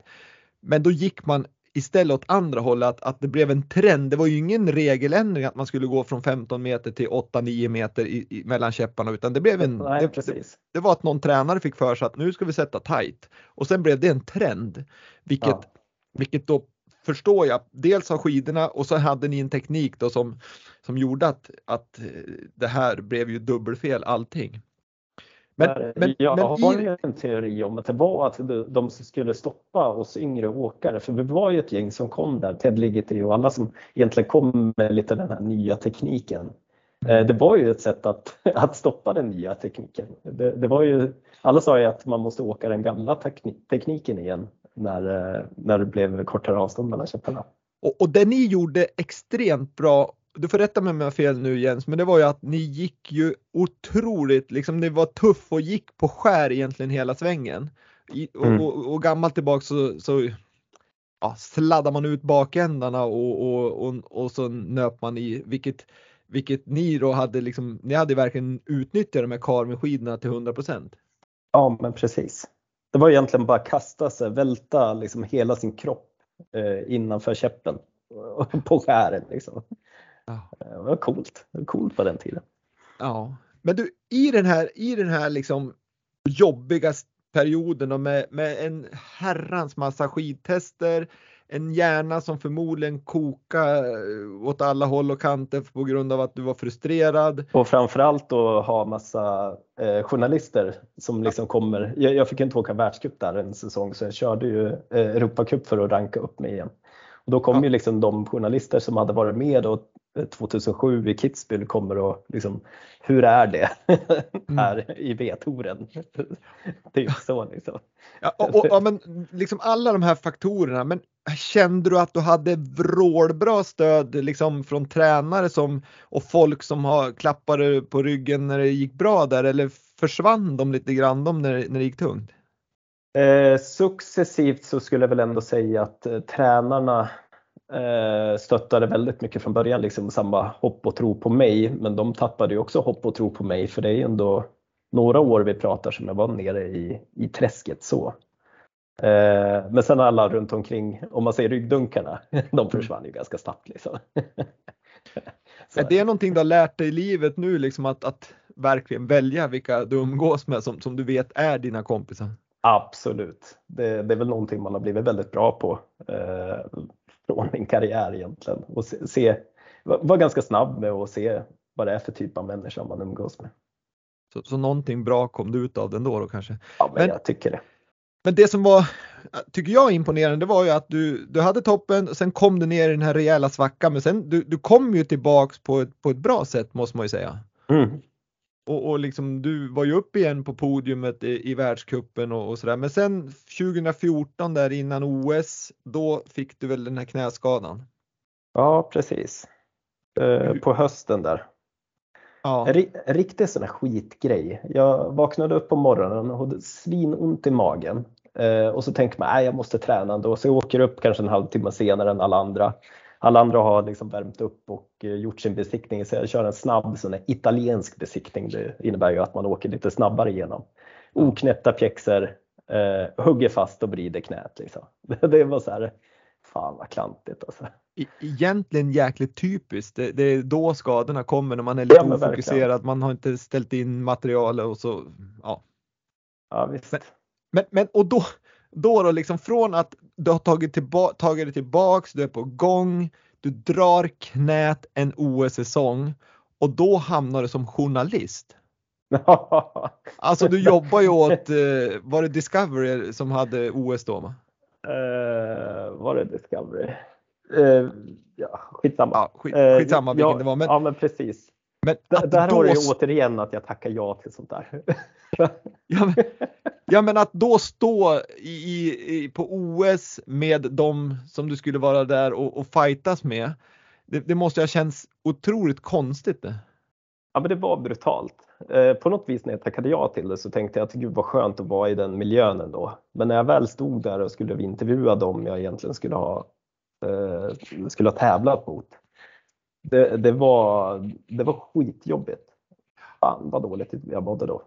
Men då gick man istället åt andra hållet att, att det blev en trend. Det var ju ingen regeländring att man skulle gå från 15 meter till 8-9 meter i, i, mellan käpparna utan det blev en Nej, det, det, det, var att någon tränare fick för sig att nu ska vi sätta tight och sen blev det en trend. Vilket, ja. vilket då förstår jag, dels har skidorna och så hade ni en teknik då som, som gjorde att, att det här blev ju dubbelfel allting. Men, men, jag men har i... en teori om att det var att de skulle stoppa oss yngre åkare för vi var ju ett gäng som kom där, Ted Ligeti och alla som egentligen kom med lite den här nya tekniken. Eh, det var ju ett sätt att, att stoppa den nya tekniken. Det, det var ju, alla sa ju att man måste åka den gamla tekniken igen när, eh, när det blev kortare avstånd mellan käpparna. Och, och det ni gjorde extremt bra du får rätta mig om jag har fel nu Jens, men det var ju att ni gick ju otroligt, liksom ni var tuff och gick på skär egentligen hela svängen. I, och, mm. och, och, gammalt tillbaka så, så ja, sladdar man ut bakändarna och, och, och, och så nöp man i, vilket, vilket ni då hade liksom, ni hade verkligen utnyttjat de här karmeskidorna till 100% Ja, men precis. Det var egentligen bara kasta sig, välta liksom hela sin kropp eh, innanför käppen på skären. Liksom. Ja. Det var coolt. Det var coolt på den tiden. Ja, men du i den här, i den här liksom jobbiga perioden och med, med en herrans massa skidtester, en hjärna som förmodligen kokar åt alla håll och kanter på grund av att du var frustrerad. Och framförallt då ha massa eh, journalister som liksom kommer. Jag, jag, fick inte åka världscup där en säsong så jag körde ju eh, Europacup för att ranka upp mig igen. Och då kom ja. ju liksom de journalister som hade varit med och 2007 i Kitzbühel kommer och liksom, hur är det mm. här mm. i V-touren? typ så liksom. Ja, och, och, ja, men liksom alla de här faktorerna, men kände du att du hade vrålbra stöd liksom från tränare som, och folk som har klappade på ryggen när det gick bra där eller försvann de lite grann de när, när det gick tungt? Eh, successivt så skulle jag väl ändå säga att eh, tränarna eh, stöttade väldigt mycket från början, liksom samma hopp och tro på mig. Men de tappade ju också hopp och tro på mig för det är ju ändå några år vi pratar som jag var nere i, i träsket så. Eh, men sen alla runt omkring, om man säger ryggdunkarna, de försvann ju ganska snabbt. Liksom. är det någonting du har lärt dig i livet nu, liksom att, att verkligen välja vilka du umgås med som, som du vet är dina kompisar? Absolut, det, det är väl någonting man har blivit väldigt bra på. Eh, från min karriär egentligen. Och se, se, var ganska snabb med att se vad det är för typ av människa man umgås med. Så, så någonting bra kom det ut av den då, då kanske? Ja, men, men jag tycker det. Men det som var, tycker jag imponerande, var ju att du, du hade toppen, och sen kom du ner i den här rejäla svackan, men sen du, du kom ju tillbaks på ett, på ett bra sätt måste man ju säga. Mm. Och, och liksom, du var ju upp igen på podiumet i, i världskuppen och, och sådär. Men sen 2014 där innan OS, då fick du väl den här knäskadan? Ja, precis. Eh, på hösten där. Ja. En, en riktig sån här skitgrej. Jag vaknade upp på morgonen och hade svinont i magen. Eh, och så tänker man, att jag måste träna ändå. Så jag åker upp kanske en halvtimme senare än alla andra alla andra har liksom värmt upp och eh, gjort sin besiktning så jag kör en snabb sån italiensk besiktning. Det innebär ju att man åker lite snabbare igenom. Oknäppta pjäxor, eh, hugger fast och vrider knät. Liksom. Det var så här, fan vad klantigt alltså. Egentligen jäkligt typiskt. Det, det, är då skadorna kommer när man är lite ja, ofokuserad. Man har inte ställt in material och så. Ja, ja visst. Men, men, men och då, då då liksom från att du har tagit, tillba tagit det tillbaks, du är på gång, du drar knät en OS-säsong och då hamnar du som journalist. alltså du jobbar ju åt, eh, var det Discovery som hade OS då? Uh, var det Discovery? Uh, ja, skitsamma. Ja, skit, skitsamma uh, vilken ja, det var. Men, ja, men precis. Men där, där har du återigen att jag tackar ja till sånt där. ja, men, ja, men att då stå i, i, på OS med de som du skulle vara där och, och fightas med. Det, det måste ha känts otroligt konstigt. Det. Ja, men det var brutalt. Eh, på något vis när jag tackade ja till det så tänkte jag att gud vad skönt att vara i den miljön ändå. Men när jag väl stod där och skulle intervjua dem jag egentligen skulle ha, eh, skulle ha tävlat mot. Det, det, var, det var skitjobbigt. Fan vad dåligt jag mådde då.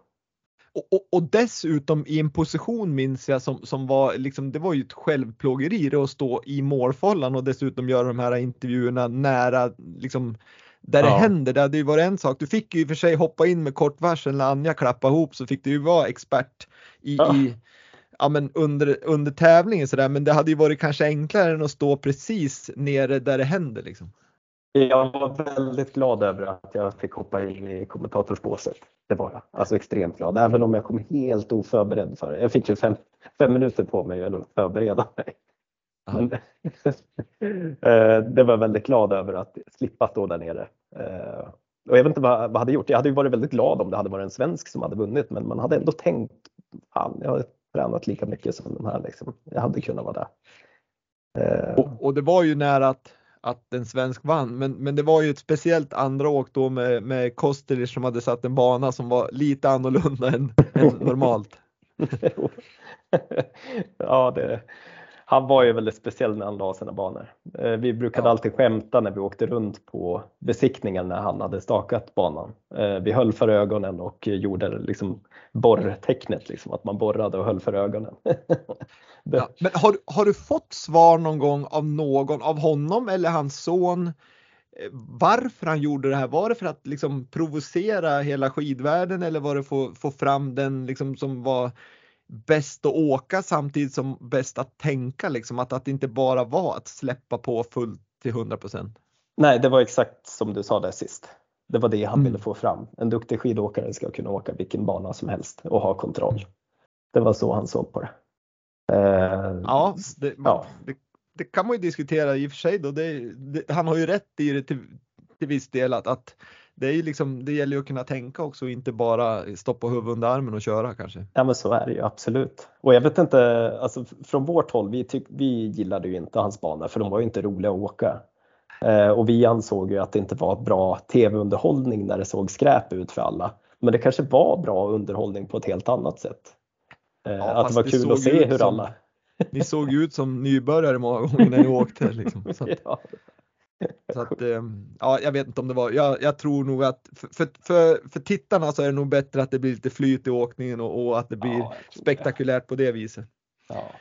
Och, och, och, dessutom i en position minns jag som, som var liksom, det var ju ett självplågeri det att stå i målfållan och dessutom göra de här intervjuerna nära liksom där ja. det händer. Det hade ju varit en sak. Du fick ju i och för sig hoppa in med kort varsel när Anja klappade ihop så fick du ju vara expert i, ja. i ja, men under, under tävlingen sådär men det hade ju varit kanske enklare än att stå precis nere där det händer liksom. Jag var väldigt glad över att jag fick hoppa in i kommentatorsbåset. Det var jag. Alltså extremt glad, även om jag kom helt oförberedd för det. Jag fick ju fem, fem minuter på mig att förbereda mig. Men, eh, det var jag väldigt glad över att slippa stå där nere. Eh, och jag vet inte vad jag hade gjort. Jag hade ju varit väldigt glad om det hade varit en svensk som hade vunnit men man hade ändå tänkt, fan jag har tränat lika mycket som de här liksom. Jag hade kunnat vara där. Eh, och, och det var ju nära att att en svensk vann. Men, men det var ju ett speciellt andra åk då med, med Kostelic som hade satt en bana som var lite annorlunda än, än normalt. ja, det, han var ju väldigt speciell när han la sina banor. Eh, vi brukade ja. alltid skämta när vi åkte runt på besiktningen när han hade stakat banan. Eh, vi höll för ögonen och gjorde liksom borrtecknet, liksom, att man borrade och höll för ögonen. ja, men har, har du fått svar någon gång av någon, av honom eller hans son, eh, varför han gjorde det här? Var det för att liksom provocera hela skidvärlden eller var det för att få fram den liksom som var bäst att åka samtidigt som bäst att tänka liksom att, att det inte bara var att släppa på fullt till 100% Nej, det var exakt som du sa där sist. Det var det han mm. ville få fram. En duktig skidåkare ska kunna åka vilken bana som helst och ha kontroll. Det var så han såg på det. Eh, ja, det, ja. Det, det, kan man ju diskutera i och för sig då. Det, han har ju rätt i det till, till viss del att, att det är ju liksom, det gäller ju att kunna tänka också och inte bara stoppa huvudet under armen och köra kanske. Ja men så är det ju absolut. Och jag vet inte, alltså från vårt håll, vi, tyck, vi gillade ju inte hans banor för de var ju inte roliga att åka. Eh, och vi ansåg ju att det inte var bra tv-underhållning när det såg skräp ut för alla. Men det kanske var bra underhållning på ett helt annat sätt. Eh, ja, att det var kul att se hur som, alla... Ni såg ut som nybörjare många gånger när ni åkte. Liksom. Att, ja. Så att, ehm, ja, jag vet inte om det var, jag, jag tror nog att för, för, för tittarna så är det nog bättre att det blir lite flyt i åkningen och, och att det blir ja, spektakulärt på det viset. Ja.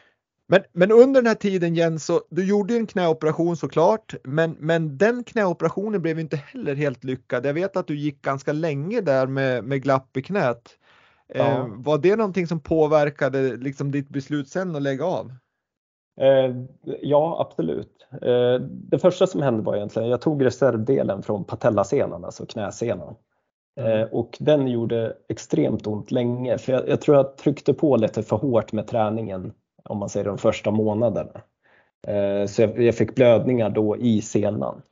Men, men under den här tiden Jens, så, du gjorde en knäoperation såklart, men, men den knäoperationen blev inte heller helt lyckad. Jag vet att du gick ganska länge där med, med glapp i knät. Ja. Eh, var det någonting som påverkade liksom ditt beslut sen att lägga av? Eh, ja, absolut. Eh, det första som hände var egentligen, jag tog reservdelen från patellasenan, alltså knäsenan. Mm. Eh, och den gjorde extremt ont länge, för jag, jag, tror jag tryckte på lite för hårt med träningen, om man säger de första månaderna. Så jag, jag fick blödningar då i senan.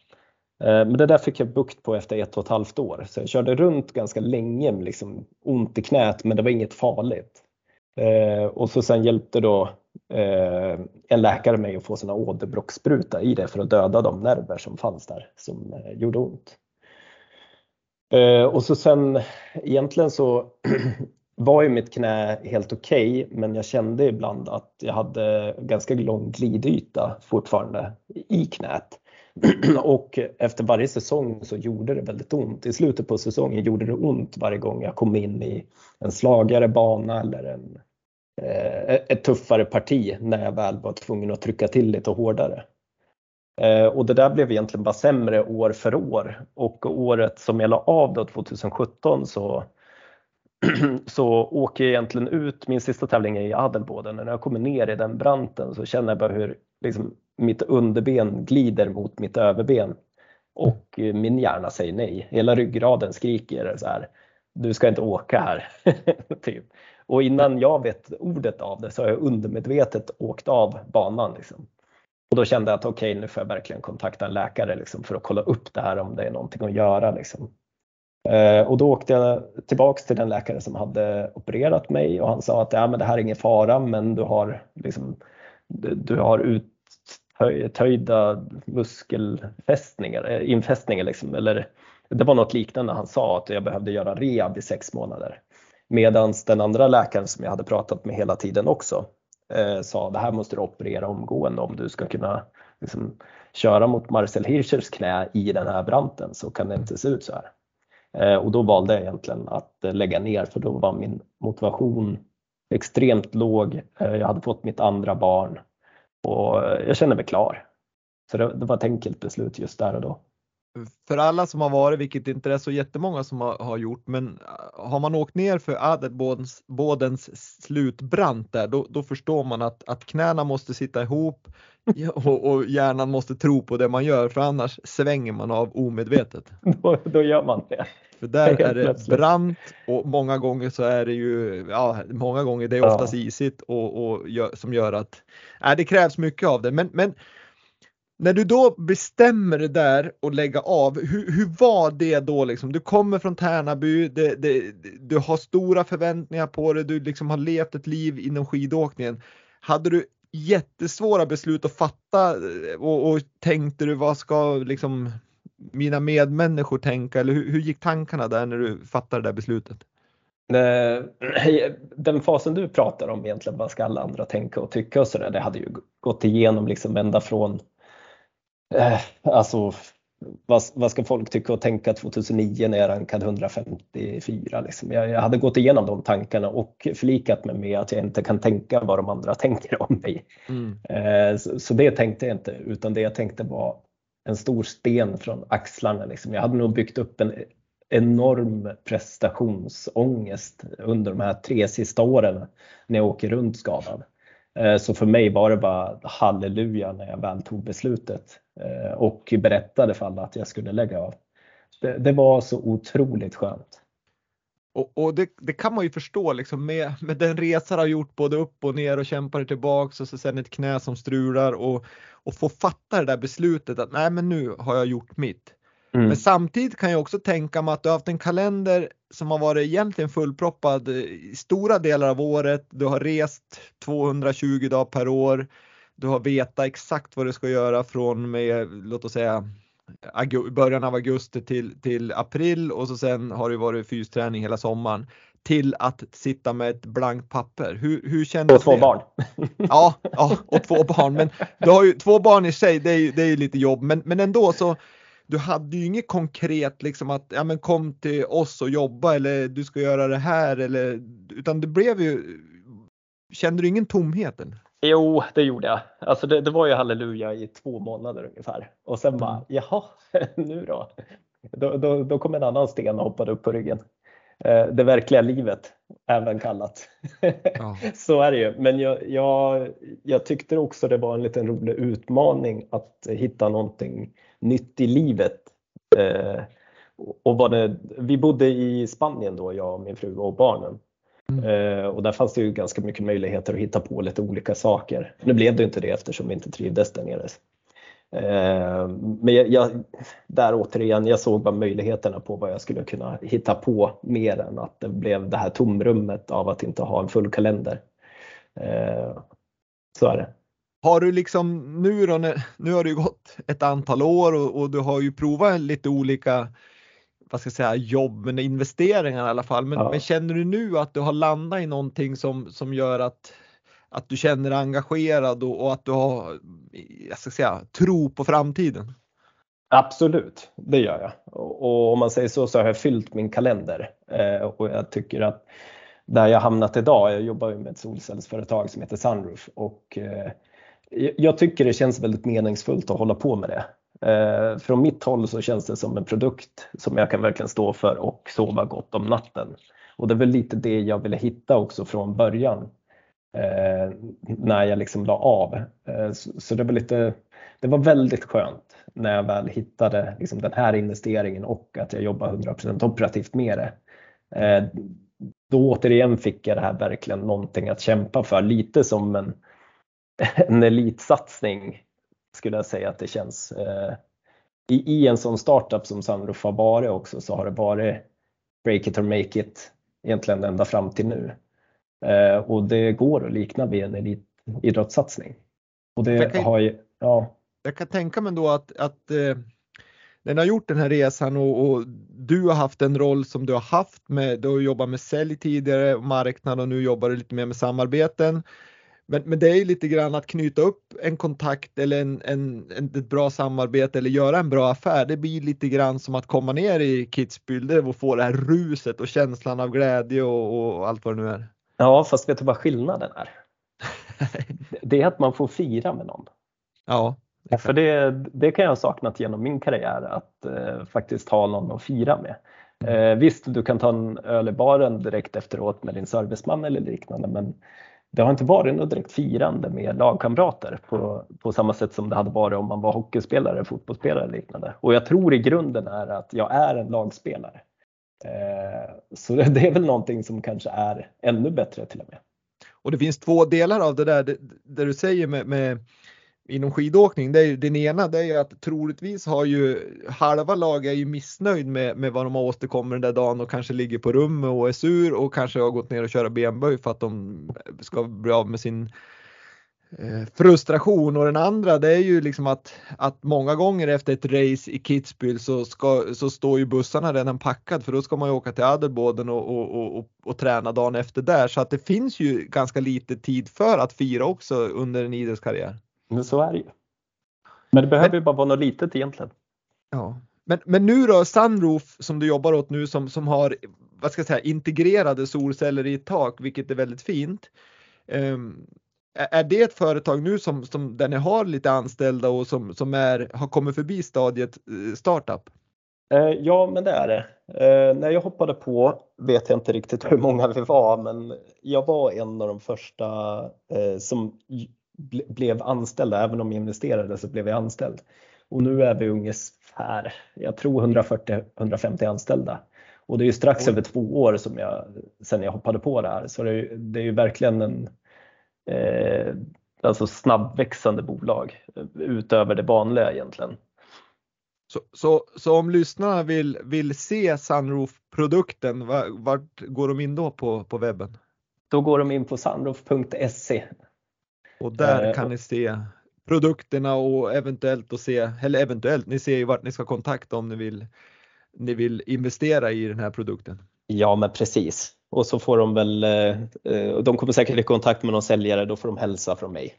Men det där fick jag bukt på efter ett och ett halvt år. Så jag körde runt ganska länge med liksom ont i knät men det var inget farligt. Och så sen hjälpte då eh, en läkare mig att få sina åderbråcksspruta i det för att döda de nerver som fanns där som eh, gjorde ont. Eh, och så sen egentligen så var ju mitt knä helt okej okay, men jag kände ibland att jag hade ganska lång glidyta fortfarande i knät. och efter varje säsong så gjorde det väldigt ont. I slutet på säsongen gjorde det ont varje gång jag kom in i en slagare bana eller en Eh, ett tuffare parti när jag väl var tvungen att trycka till lite hårdare. Eh, och det där blev egentligen bara sämre år för år och året som jag la av då 2017 så så åker jag egentligen ut, min sista tävling är i Adelboden, och när jag kommer ner i den branten så känner jag bara hur liksom, mitt underben glider mot mitt överben och eh, min hjärna säger nej. Hela ryggraden skriker så här du ska inte åka här. typ. Och innan jag vet ordet av det så har jag undermedvetet åkt av banan. Liksom. Och då kände jag att okej, okay, nu får jag verkligen kontakta en läkare liksom, för att kolla upp det här om det är någonting att göra. Liksom. Eh, och då åkte jag tillbaks till den läkare som hade opererat mig och han sa att ja, men det här är ingen fara men du har, liksom, du har uthöjda muskelfästningar, eh, infästningar liksom, eller det var något liknande han sa att jag behövde göra rehab i sex månader. Medan den andra läkaren som jag hade pratat med hela tiden också eh, sa det här måste du operera omgående om du ska kunna liksom, köra mot Marcel Hirschers knä i den här branten så kan det inte se ut så här. Eh, och då valde jag egentligen att eh, lägga ner för då var min motivation extremt låg. Eh, jag hade fått mitt andra barn och eh, jag kände mig klar. Så det, det var ett enkelt beslut just där och då för alla som har varit, vilket inte är så jättemånga som har, har gjort, men har man åkt ner för Adelbodens slutbrant där, då, då, förstår man att, att knäna måste sitta ihop och, och, hjärnan måste tro på det man gör, för annars svänger man av omedvetet. Då, då gör man det. För där är det brant och många gånger så är det ju, ja, många gånger det är oftast ja. isigt och, och som gör att, nej, det krävs mycket av det. Men, men när du då bestämmer dig där och lägga av, hur, hur var det då liksom? Du kommer från Tärnaby, det, det, du har stora förväntningar på det, du liksom har levt ett liv inom skidåkningen. Hade du jättesvåra beslut att fatta eh, och, och tänkte du vad ska liksom mina medmänniskor tänka eller hur, hur gick tankarna där när du fattade det där beslutet? Eh, den fasen du pratar om egentligen, vad ska alla andra tänka och tycka och sådär, det hade ju gått igenom liksom ända från eh, alltså vad, vad, ska folk tycka och tänka 2009 när jag rankade 154? Liksom. Jag, jag, hade gått igenom de tankarna och förlikat mig med att jag inte kan tänka vad de andra tänker om mig. Mm. Eh, så, så, det tänkte jag inte, utan det jag tänkte var en stor sten från axlarna. Liksom. Jag hade nog byggt upp en enorm prestationsångest under de här tre sista åren när jag åker runt skadad. Eh, så för mig var det bara halleluja när jag väl tog beslutet eh, och berättade för alla att jag skulle lägga av. Det, det var så otroligt skönt. Och, och det, det, kan man ju förstå liksom med, med den resa du har gjort både upp och ner och kämpar tillbaks och så sen ett knä som strular och, och få fatta det där beslutet att nej men nu har jag gjort mitt. Mm. Men samtidigt kan jag också tänka mig att du har haft en kalender som har varit egentligen fullproppad i stora delar av året. Du har rest 220 dagar per år. Du har vetat exakt vad du ska göra från med, låt oss säga, början av augusti till, till april och så sen har det varit fysträning hela sommaren till att sitta med ett blankt papper. Hur, hur kändes och två det? barn. Ja, ja, och två barn. Men du har ju två barn i sig, det är ju, det är ju lite jobb, men, men ändå så du hade ju inget konkret liksom att ja men kom till oss och jobba eller du ska göra det här eller utan det blev ju Kände du ingen tomhet? Jo, det gjorde jag. Alltså det, det, var ju halleluja i två månader ungefär och sen bara mm. jaha, nu då? Då, då? då kom en annan sten och hoppade upp på ryggen. Eh, det verkliga livet, även kallat. Ja. Så är det ju. Men jag, jag, jag tyckte också det var en liten rolig utmaning att hitta någonting nytt i livet. Eh, och var det, vi bodde i Spanien då, jag och min fru och barnen. Mm. Eh, och där fanns det ju ganska mycket möjligheter att hitta på lite olika saker. Nu blev det inte det eftersom vi inte trivdes där nere. Eh, men jag, jag, där återigen, jag såg bara möjligheterna på vad jag skulle kunna hitta på mer än att det blev det här tomrummet av att inte ha en full kalender. Eh, så är det. Har du liksom nu då, nu har det ju gått ett antal år och, och, du har ju provat lite olika vad ska jag säga, jobb, men investeringar i alla fall. Men, ja. men, känner du nu att du har landat i någonting som, som gör att, att du känner dig engagerad och, och att du har, jag ska säga, tro på framtiden? Absolut, det gör jag. Och, och om man säger så så har jag fyllt min kalender eh, och jag tycker att där jag hamnat idag, jag jobbar ju med ett solcellsföretag som heter Sunroof och eh, jag tycker det känns väldigt meningsfullt att hålla på med det. Eh, från mitt håll så känns det som en produkt som jag kan verkligen stå för och sova gott om natten. Och det är väl lite det jag ville hitta också från början eh, när jag liksom la av. Eh, så, så, det var lite, det var väldigt skönt när jag väl hittade liksom den här investeringen och att jag jobbar 100% operativt med det. Eh, då återigen fick jag det här verkligen någonting att kämpa för, lite som en, en elitsatsning skulle jag säga att det känns. Eh, i, I en sån startup som Sunroof har varit också så har det varit break it or make it egentligen ända fram till nu. Eh, och det går att likna vid en elitidrottssatsning. Och det kan, har ju, ja. Jag kan tänka mig då att, att eh, du har gjort den här resan och, och, du har haft en roll som du har haft med, du har jobbat med sälj tidigare, marknad och nu jobbar du lite mer med samarbeten. Men, men det är ju lite grann att knyta upp en kontakt eller en, en, en, ett bra samarbete eller göra en bra affär. Det blir lite grann som att komma ner i Kitzbühel och få det här ruset och känslan av glädje och, och allt vad det nu är. Ja, fast vet du vad skillnaden är? det är att man får fira med någon. Ja. För det, det kan jag ha saknat genom min karriär, att eh, faktiskt ha någon att fira med. Eh, visst, du kan ta en öl i baren direkt efteråt med din serviceman eller liknande, men det har inte varit något direkt firande med lagkamrater på, på samma sätt som det hade varit om man var hockeyspelare, fotbollsspelare eller liknande. Och jag tror i grunden är att jag är en lagspelare. Eh, så det, det är väl någonting som kanske är ännu bättre till och med. Och det finns två delar av det där, det, det du säger med, med inom skidåkning, det är ju, den ena det är ju att troligtvis har ju halva laget är ju missnöjd med, med vad de har åstadkommit den där dagen och kanske ligger på rummet och är sur och kanske har gått ner och köra benböj för att de ska bli av med sin eh, frustration och den andra det är ju liksom att, att många gånger efter ett race i Kitzbühel så, ska, så står ju bussarna redan packad för då ska man ju åka till Adelboden och, och, och, och, och träna dagen efter där så att det finns ju ganska lite tid för att fira också under en idrottskarriär. Men så är det ju. Men det behöver men, ju bara vara något litet egentligen. Ja, men, men nu då Sunroof som du jobbar åt nu som, som har vad ska jag säga, integrerade solceller i ett tak, vilket är väldigt fint. Um, är det ett företag nu som, som där ni har lite anställda och som, som är, har kommit förbi stadiet eh, startup? Eh, ja, men det är det. Eh, när jag hoppade på vet jag inte riktigt hur många vi var, men jag var en av de första som blev anställda, även om jag investerade så blev jag anställd. Och nu är vi ungefär, jag tror 140-150 anställda. Och det är ju strax över två år som jag, sen jag hoppade på det här, så det är, det är ju verkligen en eh, alltså snabbväxande bolag utöver det vanliga egentligen. Så, så, så om lyssnarna vill, vill se Sunroof-produkten, vart går de in då på, på webben? Då går de in på sunroof.se och där eh, kan ni se produkterna och eventuellt att se, eller eventuellt, ni ser ju vart ni ska kontakta om ni vill, ni vill investera i den här produkten. Ja men precis. Och så får de väl, eh, de kommer säkert i kontakt med någon säljare, då får de hälsa från mig.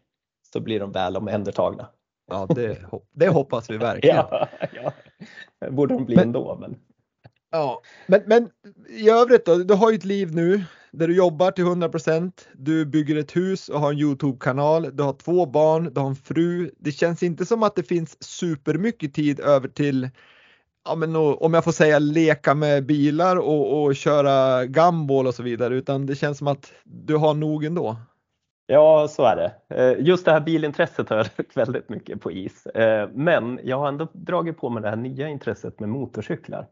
Så blir de väl omhändertagna. Ja det, det hoppas vi verkligen. ja, ja. Det borde de bli men, ändå. Men... Ja, men, men i övrigt då, du har ju ett liv nu där du jobbar till 100% Du bygger ett hus och har en Youtube-kanal. Du har två barn, du har en fru. Det känns inte som att det finns supermycket tid över till ja, men om jag får säga leka med bilar och, och köra gumball och så vidare, utan det känns som att du har nog ändå. Ja, så är det. Eh, just det här bilintresset har jag lagt väldigt mycket på is. Eh, men jag har ändå dragit på mig det här nya intresset med motorcyklar.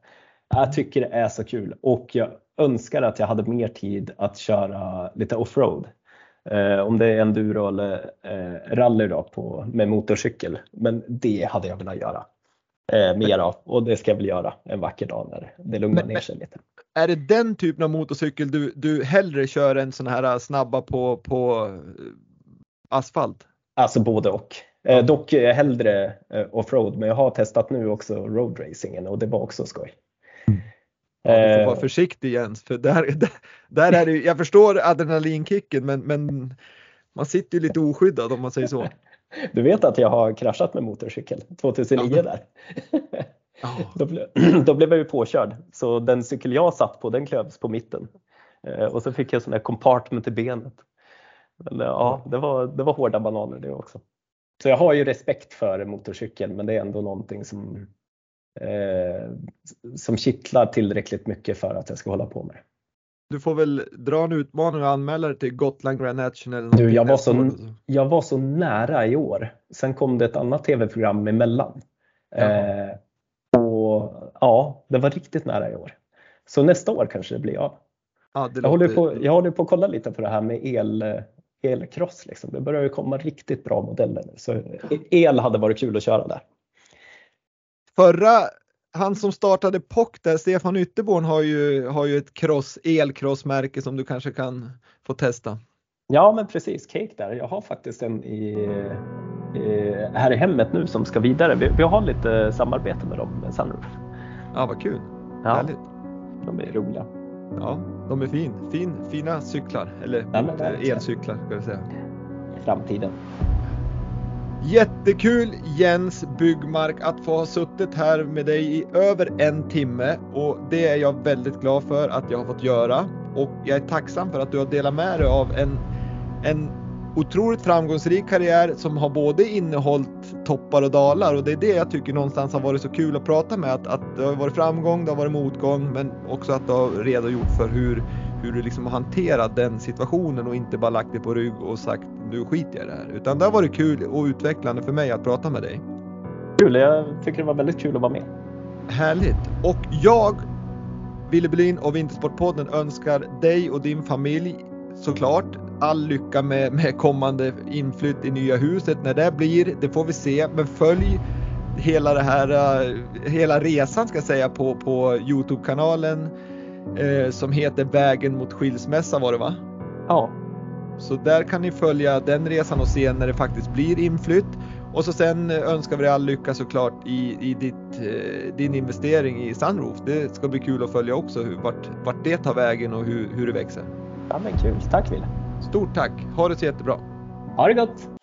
Jag tycker det är så kul och jag önskar att jag hade mer tid att köra lite offroad. Eh, om det är enduro eller eh, rally då på, med motorcykel. Men det hade jag velat göra eh, mer av och det ska jag väl göra en vacker dag när det lugnar ner sig lite. Är det den typen av motorcykel du, du hellre kör än sådana här snabba på, på eh, asfalt? Alltså både och. Eh, dock hellre eh, offroad men jag har testat nu också roadracingen och det var också skoj. Ja, du får vara eh. försiktig Jens, för där, där, där är det, jag förstår adrenalinkicken men, men man sitter ju lite oskyddad om man säger så. Du vet att jag har kraschat med motorcykel 2009 ja. där. Oh. Då, ble, då blev jag ju påkörd så den cykel jag satt på den klövs på mitten eh, och så fick jag sån här compartment i benet. Men, ja, det var, det var hårda bananer det också. Så jag har ju respekt för motorcykeln men det är ändå någonting som eh, som kittlar tillräckligt mycket för att jag ska hålla på med Du får väl dra en utmaning och anmäla dig till Gotland Grand National. Du, jag, var så, jag var så nära i år. Sen kom det ett annat tv-program emellan. Eh, och ja, det var riktigt nära i år. Så nästa år kanske det blir av. Ja, det jag, håller på, jag håller på att kolla lite på det här med el, elcross. Liksom. Det börjar ju komma riktigt bra modeller. Så el hade varit kul att köra där. Förra, han som startade POC där, Stefan Ytterborn har ju, har ju ett cross, elcrossmärke som du kanske kan få testa. Ja men precis, Cake där. Jag har faktiskt en i, i, här i hemmet nu som ska vidare. Vi, vi har lite samarbete med dem med Sunroof. Ja vad kul, ja, Härligt. De är roliga. Ja, de är fin, fin, fina cyklar, eller ja, elcyklar ska jag säga. I framtiden. Jättekul Jens Byggmark att få ha suttit här med dig i över en timme. Och det är jag väldigt glad för att jag har fått göra. Och jag är tacksam för att du har delat med dig av en, en otroligt framgångsrik karriär som har både innehållit toppar och dalar. Och det är det jag tycker någonstans har varit så kul att prata med att, att det har varit framgång, det har varit motgång men också att du har redogjort för hur, hur du liksom har hanterat den situationen och inte bara lagt dig på rygg och sagt nu skiter jag i det här. Utan det har varit kul och utvecklande för mig att prata med dig. Kul, jag tycker det var väldigt kul att vara med. Härligt! Och jag, Wille Berlin och Vintersportpodden önskar dig och din familj såklart all lycka med, med kommande inflytt i nya huset. När det blir, det får vi se. Men följ hela det här, uh, hela resan ska jag säga på, på Youtube-kanalen uh, som heter Vägen mot skilsmässa var det va? Ja. Så där kan ni följa den resan och se när det faktiskt blir inflytt. Och så sen önskar vi dig all lycka såklart i, i ditt, uh, din investering i Sunroof. Det ska bli kul att följa också hur, vart, vart det tar vägen och hur, hur det växer. Ja men kul, tack Wille. Stort tack, ha det så jättebra. Ha det gott!